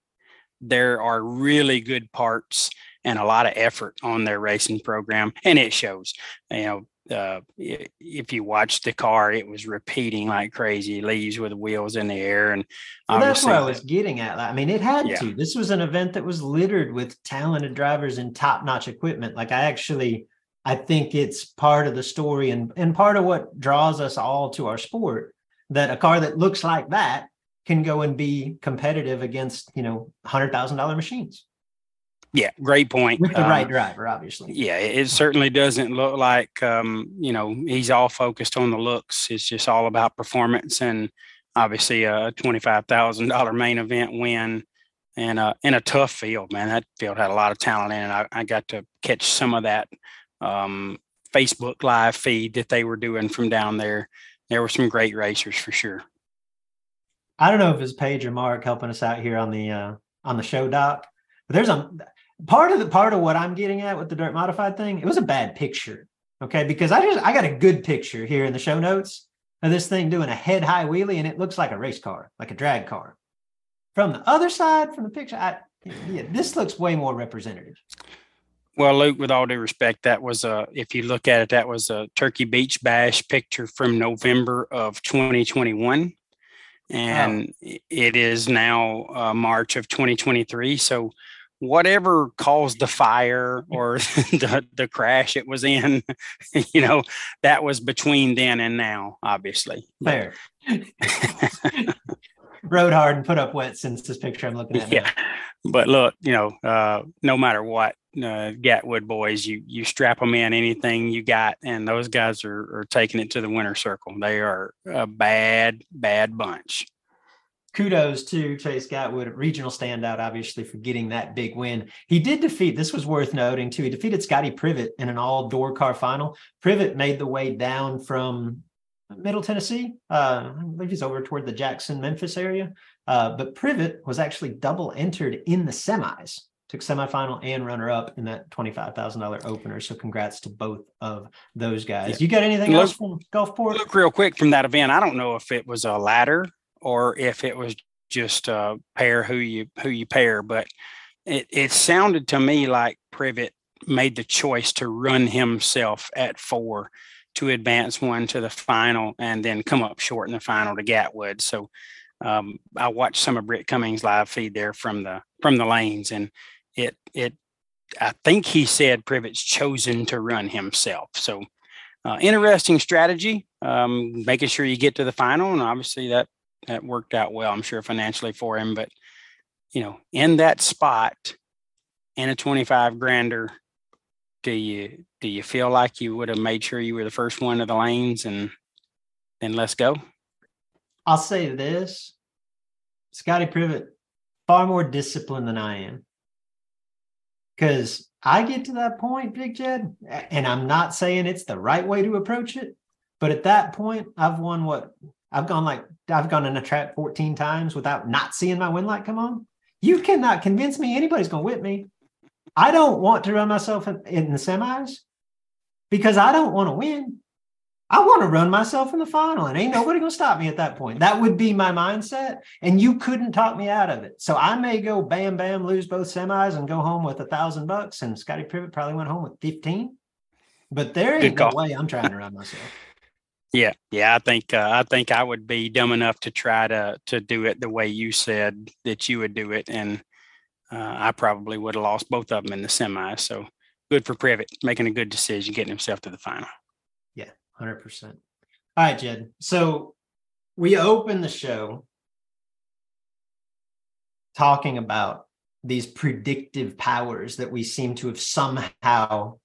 There are really good parts and a lot of effort on their racing program, and it shows. You know, uh, if you watch the car, it was repeating like crazy, leaves with the wheels in the air. And well, that's what I was getting at. I mean, it had yeah. to. This was an event that was littered with talented drivers and top notch equipment. Like, I actually, I think it's part of the story and, and part of what draws us all to our sport that a car that looks like that can go and be competitive against, you know, $100,000 machines. Yeah, great point. With the um, right driver, obviously. Yeah, it certainly doesn't look like um, you know he's all focused on the looks. It's just all about performance and obviously a twenty-five thousand dollar main event win and uh, in a tough field. Man, that field had a lot of talent in it. I, I got to catch some of that um, Facebook live feed that they were doing from down there. There were some great racers for sure. I don't know if it's Paige or Mark helping us out here on the uh, on the show doc. But there's a part of the part of what I'm getting at with the dirt modified thing, it was a bad picture. Okay. Because I just I got a good picture here in the show notes of this thing doing a head high wheelie and it looks like a race car, like a drag car. From the other side, from the picture, I yeah, this looks way more representative. Well, Luke, with all due respect, that was a, if you look at it, that was a Turkey Beach Bash picture from November of 2021. And oh. it is now uh, March of 2023. So whatever caused the fire or the, the crash it was in, you know, that was between then and now, obviously. Fair. Rode hard and put up wet since this picture I'm looking at. Yeah. Now. But look, you know, uh, no matter what, uh, Gatwood boys, you you strap them in anything you got, and those guys are, are taking it to the winner circle. They are a bad, bad bunch kudos to Chase Gatwood, regional standout, obviously, for getting that big win. He did defeat, this was worth noting too, he defeated Scotty Privet in an all door car final. Privet made the way down from Middle Tennessee. Uh, I believe he's over toward the Jackson, Memphis area. Uh, but Privet was actually double entered in the semis, took semifinal and runner up in that $25,000 opener. So congrats to both of those guys. Yeah. You got anything look, else from Gulfport? Look real quick from that event. I don't know if it was a ladder or if it was just uh, pair who you who you pair. But it, it sounded to me like Privet made the choice to run himself at four to advance one to the final and then come up short in the final to Gatwood. So um, I watched some of Britt Cummings live feed there from the from the lanes, and it it I think he said Privet's chosen to run himself. So uh, interesting strategy, um, making sure you get to the final, and obviously that that worked out well, I'm sure financially for him. But you know, in that spot, in a 25 grander, do you do you feel like you would have made sure you were the first one to the lanes and then let's go? I'll say this. Scotty Privet, far more disciplined than I am. Because I get to that point, Big Jed, and I'm not saying it's the right way to approach it, but at that point, I've won what I've gone like I've gone in a trap 14 times without not seeing my win light come on. You cannot convince me anybody's going to whip me. I don't want to run myself in, in the semis because I don't want to win. I want to run myself in the final, and ain't nobody going to stop me at that point. That would be my mindset, and you couldn't talk me out of it. So I may go bam, bam, lose both semis and go home with a thousand bucks, and Scotty Privet probably went home with 15. But there ain't no way I'm trying to run myself. Yeah, yeah, I think uh, I think I would be dumb enough to try to to do it the way you said that you would do it, and uh, I probably would have lost both of them in the semi. So good for Privet making a good decision, getting himself to the final. Yeah, hundred percent. All right, Jed. So we open the show talking about these predictive powers that we seem to have somehow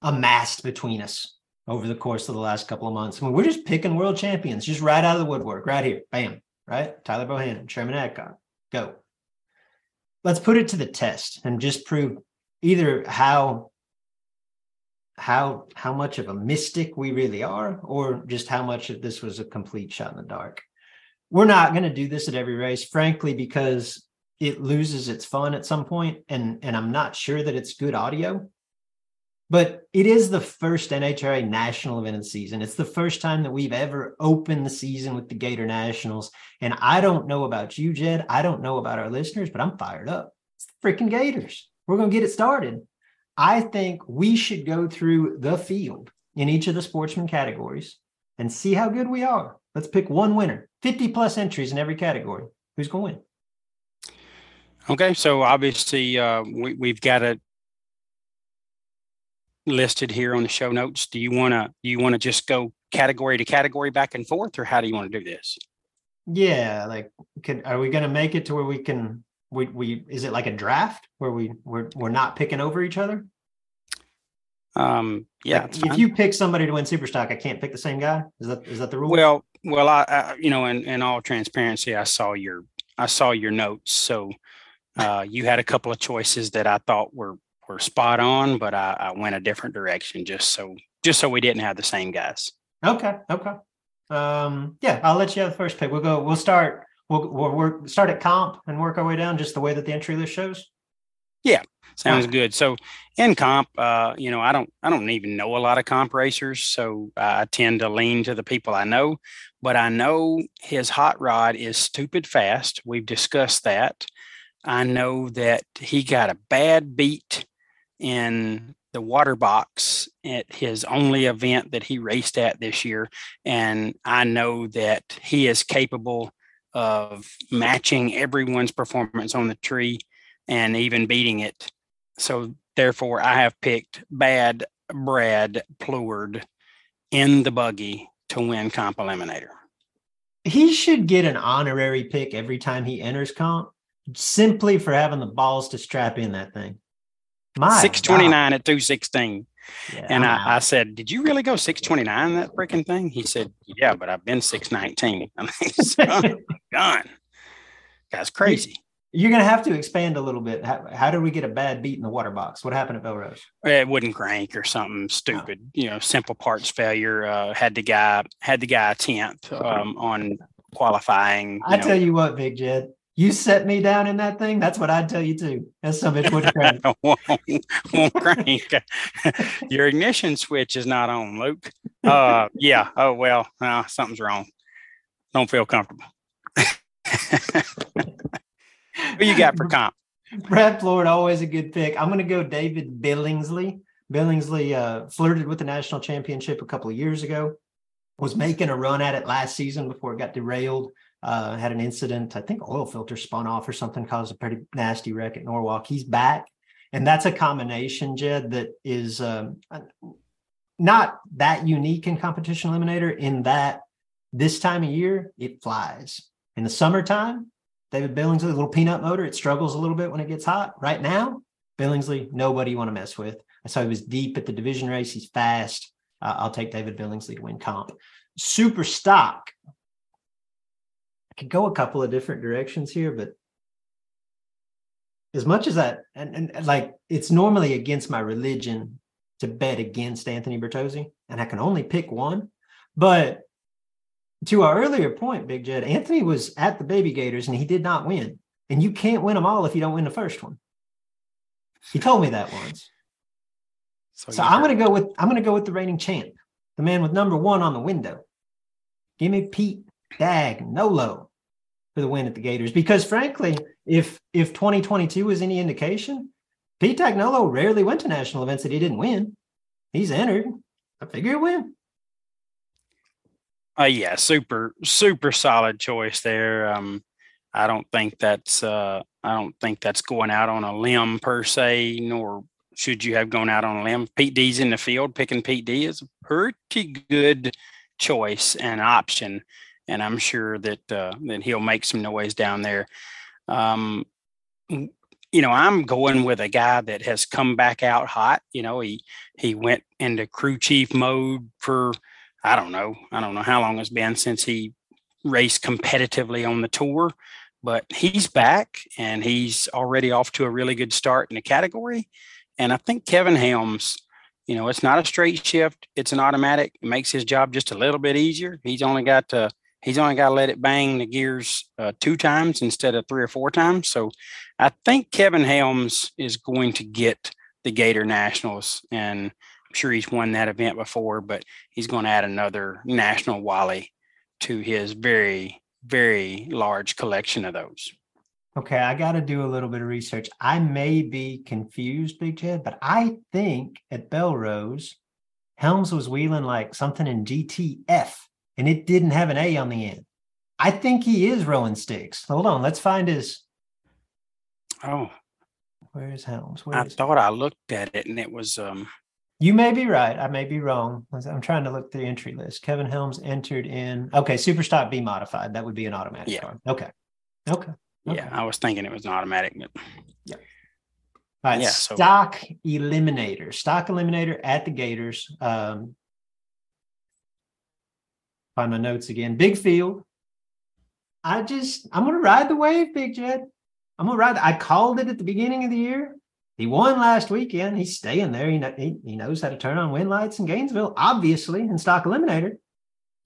amassed between us over the course of the last couple of months. I mean, we're just picking world champions, just right out of the woodwork, right here. Bam. Right? Tyler Bohannon, Sherman Adcock. Go. Let's put it to the test and just prove either how how how much of a mystic we really are or just how much of this was a complete shot in the dark. We're not going to do this at every race, frankly, because it loses its fun at some point and and I'm not sure that it's good audio. But it is the first NHRA national event of the season. It's the first time that we've ever opened the season with the Gator Nationals. And I don't know about you, Jed. I don't know about our listeners, but I'm fired up. It's the freaking Gators. We're going to get it started. I think we should go through the field in each of the sportsman categories and see how good we are. Let's pick one winner, 50 plus entries in every category. Who's going to win? Okay, so obviously uh, we, we've got it listed here on the show notes. Do you want to you want to just go category to category back and forth, or how do you want to do this? Yeah, like, can are we going to make it to where we can we we is it like a draft where we we're we're not picking over each other? Um, yeah. Like if you pick somebody to win Superstock, I can't pick the same guy. Is that is that the rule? Well, well, I, I you know, in in all transparency, I saw your I saw your notes, so uh, you had a couple of choices that I thought were were spot on, but I, I went a different direction just so just so we didn't have the same guys. Okay. Okay. Um, yeah, I'll let you have the first pick. We'll go. We'll start. We'll, we'll work. Start at comp and work our way down, just the way that the entry list shows. Yeah, sounds good. So in comp, uh, you know, I don't, I don't even know a lot of comp racers, so I tend to lean to the people I know. But I know his hot rod is stupid fast. We've discussed that. I know that he got a bad beat in the water box at his only event that he raced at this year. And I know that he is capable of matching everyone's performance on the tree and even beating it. So therefore, I have picked Bad Brad Plourd in the buggy to win Comp Eliminator. He should get an honorary pick every time he enters comp simply for having the balls to strap in that thing. My 629 at 216. Yeah, and I, I, said, Did you really go 629 that freaking thing? He said, Yeah, but I've been 619. I mean, gone. That's crazy. You're going to have to expand a little bit. How, how, did we get a bad beat in the water box? What happened at Belle Rose? It wouldn't crank or something stupid. Oh. You know, simple parts failure. Uh, had the guy had the guy tenth um, on qualifying. I know. tell you what, Big Jed, you set me down in that thing, that's what I'd tell you too. That's some bitch would crank. won't, won't crank. Your ignition switch is not on, Luke. Uh, yeah. Oh well, uh, something's wrong. Don't feel comfortable. Who you got for comp? Brad Floyd, always a good pick. I'm going to go David Billingsley. Billingsley uh, flirted with the national championship a couple of years ago. Was making a run at it last season before it got derailed uh, had an incident. I think oil filter spun off or something, caused a pretty nasty wreck at Norwalk. He's back, and that's a combination, Jed, that is um, not that unique in competition eliminator. In that this time of year it flies. In the summertime, David Billingsley, little peanut motor, it struggles a little bit when it gets hot. Right now, Billingsley, nobody you want to mess with. I saw he was deep at the division race. He's fast. Uh, I'll take David Billingsley to win comp. Super stock. I could go a couple of different directions here, but as much as that, and, and like it's normally against my religion to bet against Anthony Bertozzi, and I can only pick one. But to our earlier point, Big Jed, Anthony was at the Baby Gators and he did not win. And you can't win them all if you don't win the first one. He told me that once. So, so I'm going to go with I'm going to go with the reigning champ, the man with number one on the window. Give me Pete Dagnolo for the win at the Gators. Because frankly, if if 2022 was any indication, Pete Dagnolo rarely went to national events that he didn't win. He's entered. I figure he'll win. Uh, yeah, super, super solid choice there. Um, I don't think that's uh, I don't think that's going out on a limb per se, nor should you have gone out on a limb? Pete D's in the field. Picking Pete D is a pretty good choice and option, and I'm sure that uh, that he'll make some noise down there. Um, you know, I'm going with a guy that has come back out hot. You know, he he went into crew chief mode for I don't know, I don't know how long it's been since he raced competitively on the tour, but he's back and he's already off to a really good start in the category. And I think Kevin Helms, you know, it's not a straight shift; it's an automatic. It makes his job just a little bit easier. He's only got to he's only got to let it bang the gears uh, two times instead of three or four times. So I think Kevin Helms is going to get the Gator Nationals, and I'm sure he's won that event before, but he's going to add another national Wally to his very, very large collection of those. Okay, I got to do a little bit of research. I may be confused, Big Jed, but I think at Belle Rose, Helms was wheeling like something in GTF and it didn't have an A on the end. I think he is rolling sticks. Hold on, let's find his. Oh, where is Helms? Where I is thought I looked at it and it was um. You may be right. I may be wrong. I'm trying to look the entry list. Kevin Helms entered in. Okay, super stock B modified. That would be an automatic Yeah. Okay. Okay. Okay. Yeah, I was thinking it was an automatic, but All right, Yeah, so- stock eliminator, stock eliminator at the Gators. Um, find my notes again. Big field. I just, I'm gonna ride the wave, Big Jed. I'm gonna ride. I called it at the beginning of the year. He won last weekend. He's staying there. He, he, he knows how to turn on win lights in Gainesville, obviously, in stock eliminator.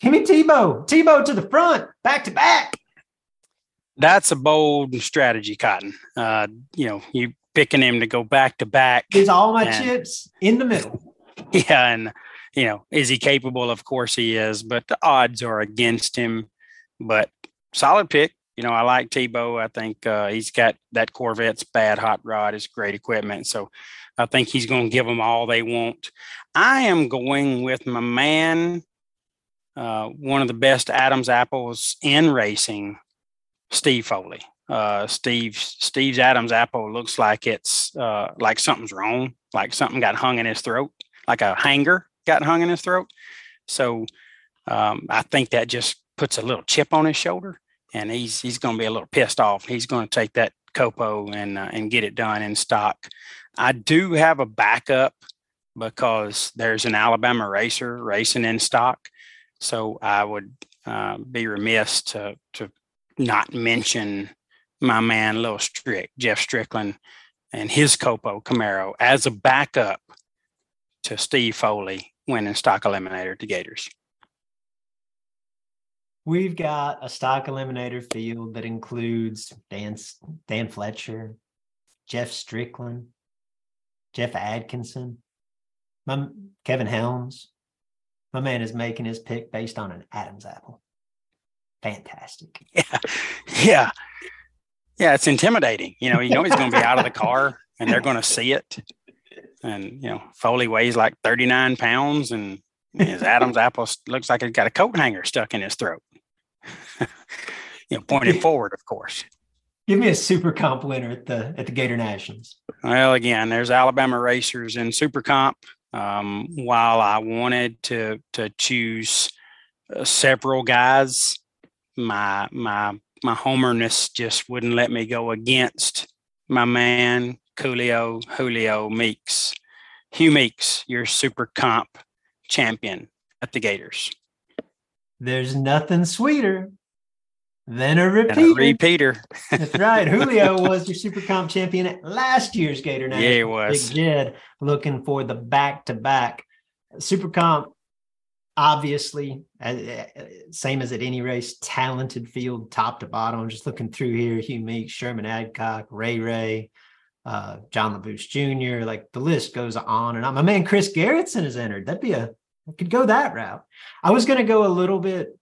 Give me Tebow. Tebow to the front, back to back. that's a bold strategy, Cotton. Uh, you know, you picking him to go back to back. Gives all my Man. chips in the middle. Yeah, and you know, is he capable? Of course he is, but the odds are against him. But solid pick. You know, I like Tebow. I think uh, he's got that Corvette's bad hot rod It's great equipment. So I think he's going to give them all they want. I am going with my man, uh, one of the best Adams apples in racing, Steve Foley. Uh, Steve Steve's Adams apple looks like it's uh, like something's wrong, like something got hung in his throat, like a hanger got hung in his throat. So um, I think that just puts a little chip on his shoulder, and he's he's going to be a little pissed off. He's going to take that copo and uh, and get it done in stock. I do have a backup because there's an Alabama racer racing in stock, so I would uh, be remiss to to not mention my man Little Strick, Jeff Strickland, and his Copo Camaro as a backup to Steve Foley winning stock eliminator to Gators. We've got a stock eliminator field that includes Dan Dan Fletcher, Jeff Strickland, Jeff Adkinson, my Kevin Helms. My man is making his pick based on an Adam's apple. Fantastic. Yeah, yeah, yeah. It's intimidating. You know, you know he's going to be out of the car, and they're going to see it. And you know, Foley weighs like thirty nine pounds, and his Adam's apple looks like he's got a coat hanger stuck in his throat. you know, pointed forward, of course. Give me a super comp winner at the at the Gator Nationals. Well, again, there's Alabama racers in Super Comp. Um, while I wanted to to choose uh, several guys, my my my homerness just wouldn't let me go against my man Coolio Julio Meeks. Hugh Meeks, your Super Comp champion at the Gators. There's nothing sweeter than a repeater. a repeater. That's right. Julio was your super comp champion at last year's Gator Yeah, Nationals. he was. Big Jed looking for the back to back super comp. Obviously, uh, uh, same as at any race, talented field top to bottom. I'm just looking through here: Hugh Meeks, Sherman Adcock, Ray Ray, uh, John Labbous Jr. Like the list goes on and on. My man Chris Garrettson has entered. That'd be a I could go that route. I was going to go a little bit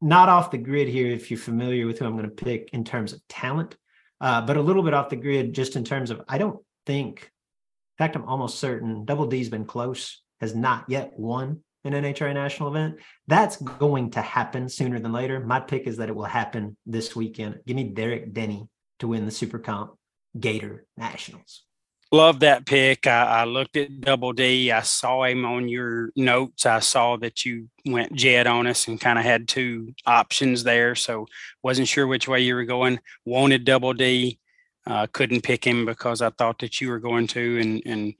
not off the grid here if you're familiar with who I'm going to pick in terms of talent, uh, but a little bit off the grid just in terms of I don't think, in fact, I'm almost certain Double D's been close, has not yet won an NHRA national event. That's going to happen sooner than later. My pick is that it will happen this weekend. Give me Derek Denny to win the Super Comp Gator Nationals. Love that pick. I, I, looked at Double D. I saw him on your notes. I saw that you went jet on us and kind of had two options there. So wasn't sure which way you were going. Wanted Double D. Uh, couldn't pick him because I thought that you were going to. And and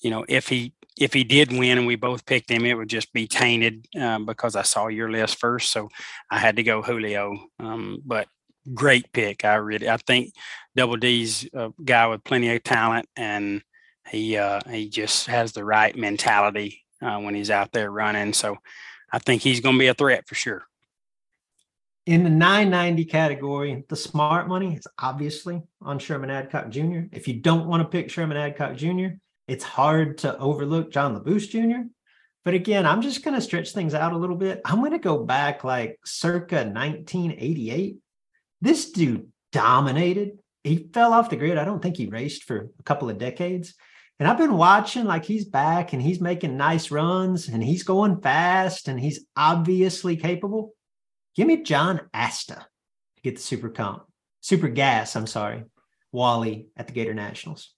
you know if he if he did win and we both picked him, it would just be tainted um, because I saw your list first. So I had to go Julio. Um, but great pick. I really, I think Double D's a guy with plenty of talent, and he uh, he just has the right mentality uh, when he's out there running. So I think he's going to be a threat for sure. In the 990 category, the smart money is obviously on Sherman Adcock Jr. If you don't want to pick Sherman Adcock Jr., it's hard to overlook John Labbous Jr. But again, I'm just going to stretch things out a little bit. I'm going to go back like circa 1988 this dude dominated. He fell off the grid. I don't think he raced for a couple of decades. And I've been watching like he's back and he's making nice runs and he's going fast and he's obviously capable. Give me John Asta to get the super comp, super gas. I'm sorry, Wally at the Gator Nationals.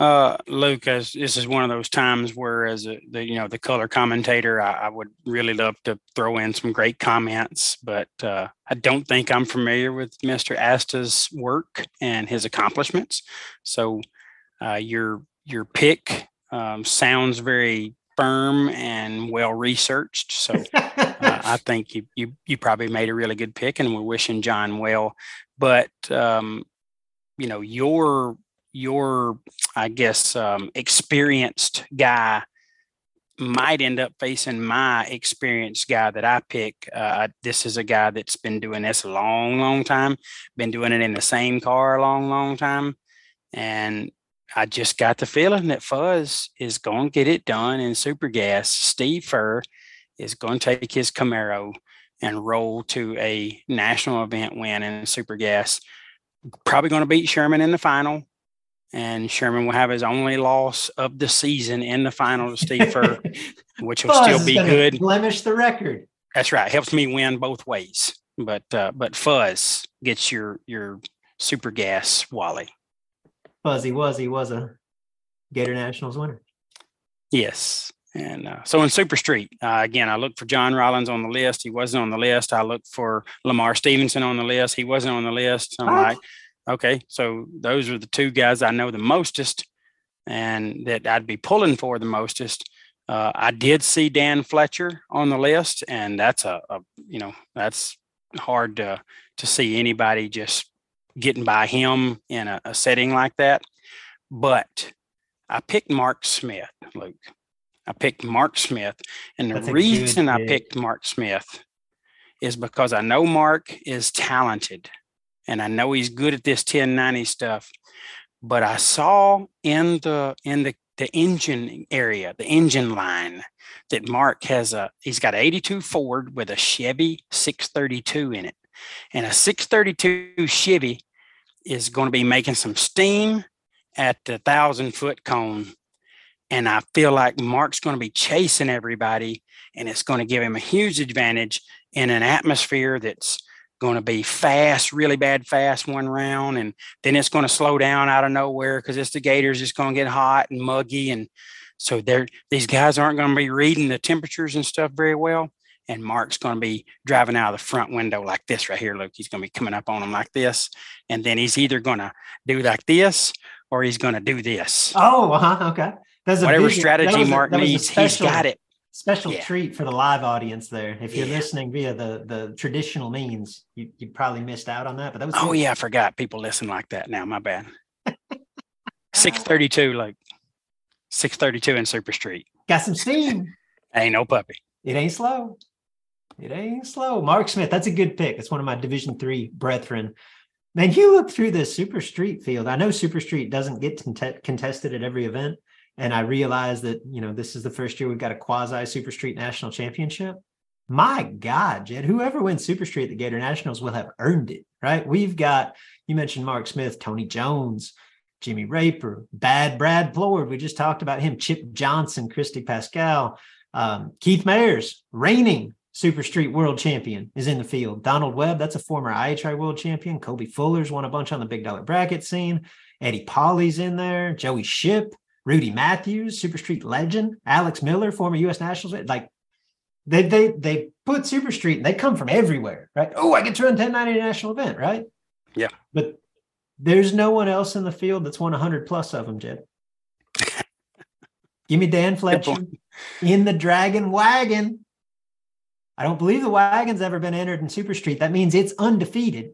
Uh, Lucas, this is one of those times where, as a, the you know the color commentator, I, I, would really love to throw in some great comments, but uh, I don't think I'm familiar with Mr. Asta's work and his accomplishments. So uh, your your pick um, sounds very firm and well researched. So uh, I think you, you you probably made a really good pick, and we're wishing John well. But um, you know your your, I guess, um, experienced guy might end up facing my experienced guy that I pick. Uh, this is a guy that's been doing this a long, long time, been doing it in the same car a long, long time. And I just got the feeling that Fuzz is going to get it done in super gas. Steve Furr is going to take his Camaro and roll to a national event win in super gas. Probably going to beat Sherman in the final and Sherman will have his only loss of the season in the final to Steve which will still be good. Blemish the record. That's right. Helps me win both ways. But uh, but Fuzz gets your your super gas Wally. Fuzzy was he was a Gator Nationals winner. Yes. And uh, so in Super Street, uh, again, I looked for John Rollins on the list. He wasn't on the list. I looked for Lamar Stevenson on the list. He wasn't on the list. I'm like, Okay, so those are the two guys I know the mostest and that I'd be pulling for the mostest. Uh, I did see Dan Fletcher on the list, and that's a, a, you know that's hard to to see anybody just getting by him in a, a setting like that. But I picked Mark Smith, Luke. I picked Mark Smith, and the that's reason I picked Mark Smith is because I know Mark is talented and I know he's good at this 1090 stuff. But I saw in the in the the engine area, the engine line, that Mark has a he's got 82 Ford with a Chevy 632 in it. And a 632 Chevy is going to be making some steam at the thousand foot cone. And I feel like Mark's going to be chasing everybody and it's going to give him a huge advantage in an atmosphere that's going to be fast, really bad fast one round, and then it's going to slow down out of nowhere because it's the Gators. It's going to get hot and muggy, and so they're these guys aren't going to be reading the temperatures and stuff very well. And Mark's going to be driving out of the front window like this right here. Look, he's going to be coming up on them like this, and then he's either going to do like this or he's going to do this. Oh, uh-huh, okay. That's whatever strategy Mark needs, he's got it special yeah. treat for the live audience there. If you're yeah. listening via the the traditional means, you you probably missed out on that. But that was oh cool. yeah, I forgot people listen like that now. My bad. Six thirty two, like six thirty two in Super Street. Got some steam. ain't no puppy. It ain't slow. It ain't slow. Mark Smith, that's a good pick. That's one of my Division three brethren. Man, you look through the Super Street field. I know Super Street doesn't get contested at every event, and I realized that, you know, this is the first year we've got a quasi Super Street National Championship. My God, Jed, whoever wins Super Street at the Gator Nationals will have earned it, right? We've got, you mentioned Mark Smith, Tony Jones, Jimmy Raper, Bad Brad Plourd. We just talked about him, Chip Johnson, Christy Pascal, um, Keith Mayers, reigning Super Street World Champion, is in the field. Donald Webb, that's a former IHRA World Champion. Kobe Fuller's won a bunch on the big dollar bracket scene. Eddie Polly's in there. Joey Ship, Rudy Matthews, Super Street legend. Alex Miller, former U.S. Nationals. Like they they they put Super Street and they come from everywhere, right? Oh, I get to run 1090 national event, right? Yeah. But there's no one else in the field that's won 100 plus of them, Jed. Give me Dan Fletcher in the Dragon Wagon. I don't believe the wagon's ever been entered in Super Street. That means it's undefeated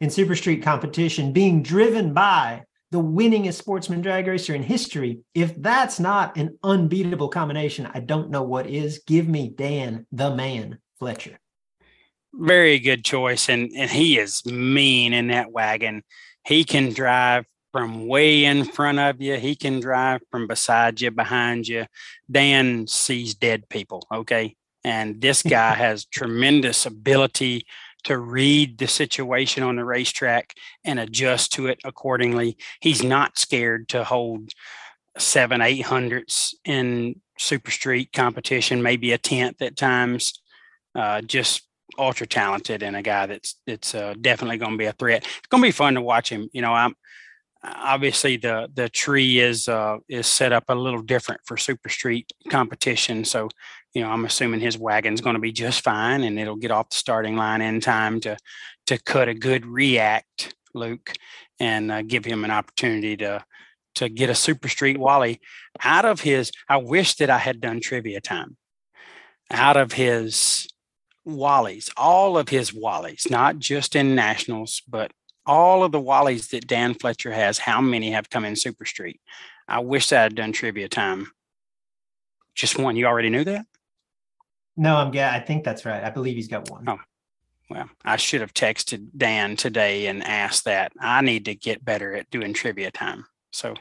in Super Street competition, being driven by the winningest sportsman drag racer in history. If that's not an unbeatable combination, I don't know what is. Give me Dan, the man, Fletcher. Very good choice. And, and he is mean in that wagon. He can drive from way in front of you. He can drive from beside you, behind you. Dan sees dead people. Okay. And this guy has tremendous ability to read the situation on the racetrack and adjust to it accordingly. He's not scared to hold seven, eight hundredths in super street competition, maybe a tenth at times. Uh, just ultra talented and a guy that's that's uh, definitely going to be a threat. It's going to be fun to watch him. You know, I'm obviously the the tree is uh, is set up a little different for super street competition, so you know, I'm assuming his wagon's going to be just fine and it'll get off the starting line in time to to cut a good react, Luke, and uh, give him an opportunity to to get a super street Wally out of his. I wish that I had done trivia time out of his Wallies, all of his Wallies, not just in nationals, but all of the Wallies that Dan Fletcher has. How many have come in super street? I wish that I had done trivia time. Just one. You already knew that? No, I'm yeah, I think that's right. I believe he's got one. Oh, well, I should have texted Dan today and asked that. I need to get better at doing trivia time. So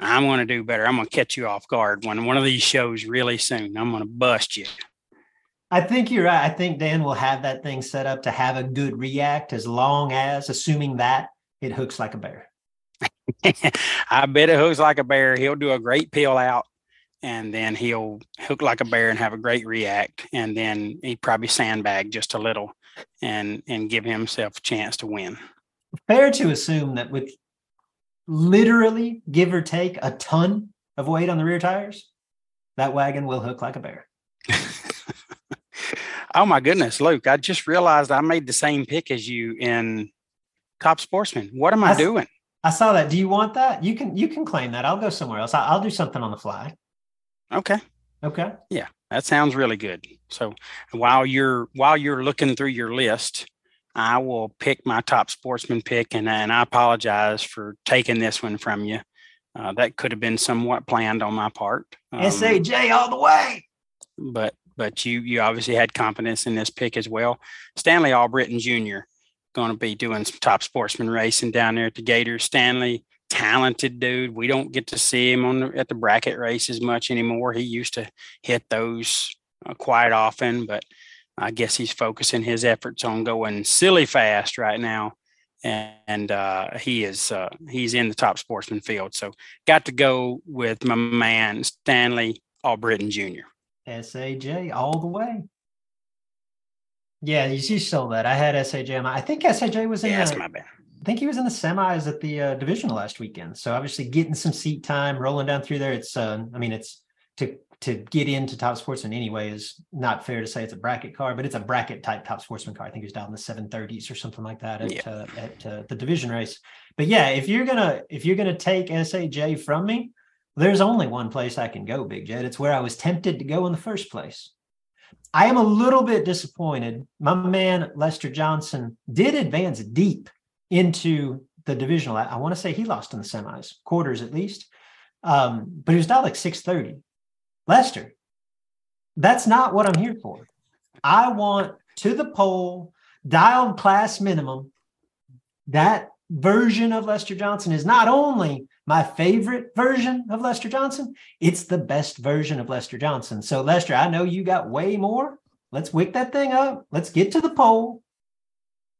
I'm going to do better. I'm going to catch you off guard when one of these shows really soon. I'm going to bust you. I think you're right. I think Dan will have that thing set up to have a good react as long as, assuming that it hooks like a bear. I bet it hooks like a bear. He'll do a great peel out and then he'll hook like a bear and have a great react and then he probably sandbag just a little and and give himself a chance to win fair to assume that with literally give or take a ton of weight on the rear tires that wagon will hook like a bear oh my goodness luke i just realized i made the same pick as you in top sportsman what am i, I doing I saw that. Do you want that? You can you can claim that. I'll go somewhere else. I'll do something on the fly. Okay. Okay. Yeah, that sounds really good. So while you're while you're looking through your list, I will pick my top sportsman pick, and and I apologize for taking this one from you. Uh, that could have been somewhat planned on my part. Um, Saj all the way. But but you you obviously had confidence in this pick as well. Stanley Albritton Jr. going to be doing some top sportsman racing down there at the Gators. Stanley talented dude. We don't get to see him on the, at the bracket races much anymore. He used to hit those uh, quite often, but I guess he's focusing his efforts on going silly fast right now. And, and uh, he is uh, he's in the top sportsman field. So got to go with my man Stanley Albritton Jr. Saj all the way. Yeah, you, you stole that. I had Saj. I think Saj was in. Yeah, that's my bad. I think he was in the semis at the uh, division last weekend. So obviously getting some seat time, rolling down through there. It's, uh, I mean, it's to to get into top sportsman anyway is not fair to say it's a bracket car, but it's a bracket type top sportsman car. I think he was down in the 730s or something like that at, yeah. uh, at uh, the division race. But yeah, if you're gonna if you're gonna take Saj from me, there's only one place I can go, Big Jed. It's where I was tempted to go in the first place. I am a little bit disappointed. My man Lester Johnson did advance deep into the divisional. I, I want to say he lost in the semis, quarters at least. Um, but he was down like 630. Lester, that's not what I'm here for. I want to the pole, dialed class minimum. That version of Lester Johnson is not only my favorite version of Lester Johnson, it's the best version of Lester Johnson. So, Lester, I know you got way more. Let's wick that thing up. Let's get to the pole.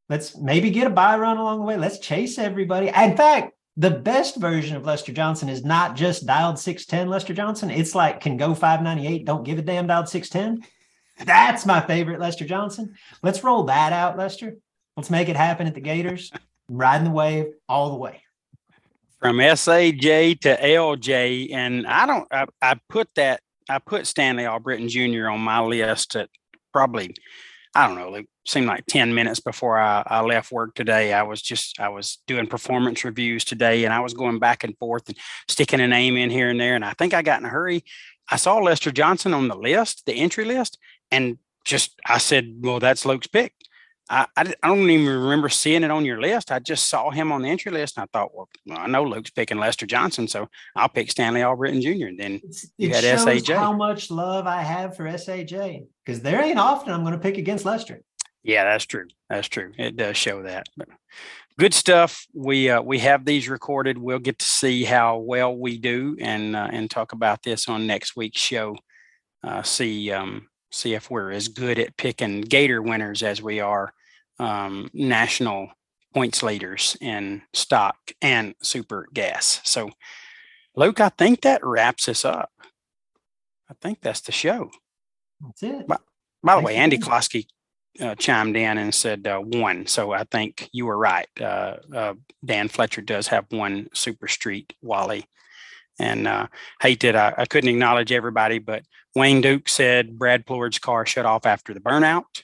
Let's maybe get a buy run along the way. Let's chase everybody. In fact, the best version of Lester Johnson is not just dialed 610 Lester Johnson. It's like can go 598, don't give a damn dialed 610. That's my favorite, Lester Johnson. Let's roll that out, Lester. Let's make it happen at the Gators. riding the wave all the way. From SAJ to LJ. And I don't, I, I put that, I put Stanley Albritton Jr. on my list at probably, I don't know, it seemed like 10 minutes before I, I left work today. I was just, I was doing performance reviews today and I was going back and forth and sticking a name in here and there. And I think I got in a hurry. I saw Lester Johnson on the list, the entry list, and just I said, well, that's Luke's pick. I, I, I, don't even remember seeing it on your list. I just saw him on the entry list, and I thought, well, I know Luke's picking Lester Johnson, so I'll pick Stanley Albritton Jr. And then it's, you had SAJ. How much love I have for SAJ because there ain't often I'm going to pick against Lester. Yeah, that's true. That's true. It does show that. But good stuff. We uh, we have these recorded. We'll get to see how well we do and uh, and talk about this on next week's show. Uh, see um, see if we're as good at picking Gator winners as we are um, national points leaders in stock and super gas. So, Luke, I think that wraps us up. I think that's the show. That's it. By, by the way, Andy Klosky uh, chimed in and said uh, one. So I think you were right. Uh, uh Dan Fletcher does have one Super Street Wally. And uh, hated I, I couldn't acknowledge everybody, but Wayne Duke said Brad Plourd's car shut off after the burnout.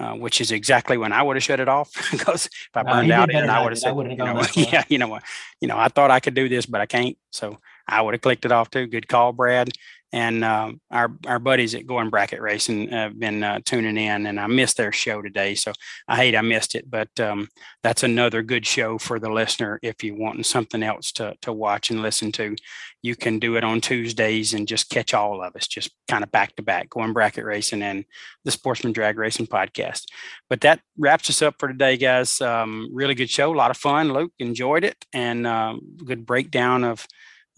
Uh, which is exactly when I would have shut it off because if I burned out and I would have said, you know, yeah, you know what, you know, I thought I could do this, but I can't. So I would have clicked it off too. Good call, Brad and um, our our buddies at Going Bracket Racing have been uh, tuning in, and I missed their show today, so I hate I missed it. But um, that's another good show for the listener. If you want something else to to watch and listen to, you can do it on Tuesdays and just catch all of us, just kind of back to back, Going Bracket Racing and the Sportsman Drag Racing podcast. But that wraps us up for today, guys. Um, really good show, a lot of fun. Luke enjoyed it, and um, good breakdown of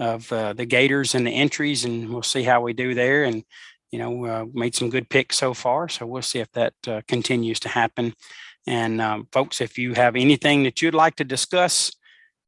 of uh, the Gators and the entries, and we'll see how we do there. And you know, uh, made some good picks so far, so we'll see if that uh, continues to happen. And um, folks, if you have anything that you'd like to discuss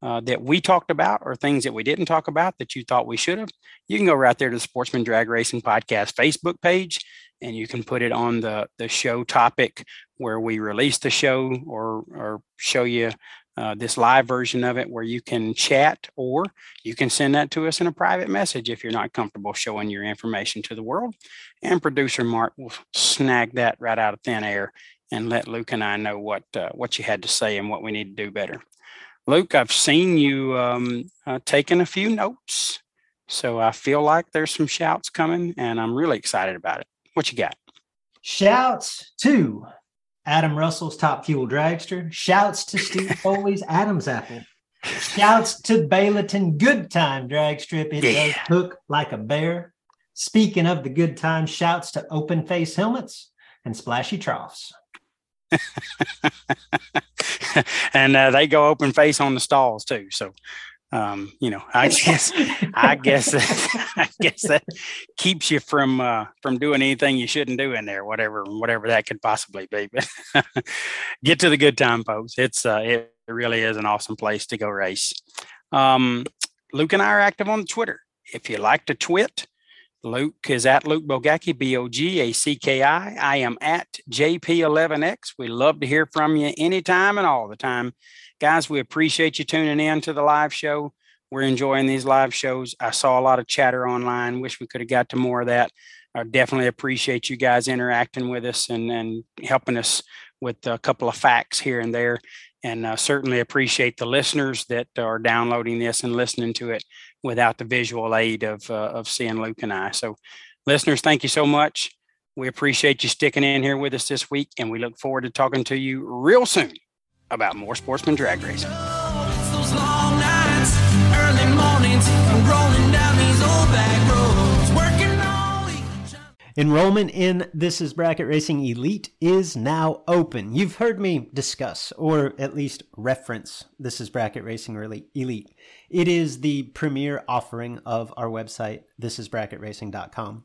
uh, that we talked about, or things that we didn't talk about that you thought we should have, you can go right there to the Sportsman Drag Racing Podcast Facebook page, and you can put it on the the show topic where we release the show, or or show you uh, this live version of it where you can chat or you can send that to us in a private message if you're not comfortable showing your information to the world. And producer Mark will snag that right out of thin air and let Luke and I know what uh, what you had to say and what we need to do better. Luke, I've seen you um, uh, taking a few notes, so I feel like there's some shouts coming, and I'm really excited about it. What you got? Shouts to Adam Russell's Top Fuel Dragster. Shouts to Steve Foley's Adam's Apple. Shouts to Bayleton Good Time Drag Strip. It yeah. does hook like a bear. Speaking of the good time, shouts to Open Face Helmets and Splashy Troughs. and uh, they go open face on the stalls too. So um, you know, I guess, I guess, that, I guess that keeps you from uh, from doing anything you shouldn't do in there, whatever, whatever that could possibly be. But get to the good time, folks. It's uh, it really is an awesome place to go race. Um, Luke and I are active on Twitter. If you like to twit, Luke is at Luke Bogacki, B O G A C K I. I am at JP11X. We love to hear from you anytime and all the time guys, we appreciate you tuning in to the live show. We're enjoying these live shows. I saw a lot of chatter online. Wish we could have got to more of that. I definitely appreciate you guys interacting with us and, and helping us with a couple of facts here and there. And uh, certainly appreciate the listeners that are downloading this and listening to it without the visual aid of, uh, of seeing Luke and I. So, listeners, thank you so much. We appreciate you sticking in here with us this week, and we look forward to talking to you real soon about more sportsman drag racing. Enrollment in This is Bracket Racing Elite is now open. You've heard me discuss, or at least reference, This is Bracket Racing Elite. It is the premier offering of our website, thisisbracketracing.com.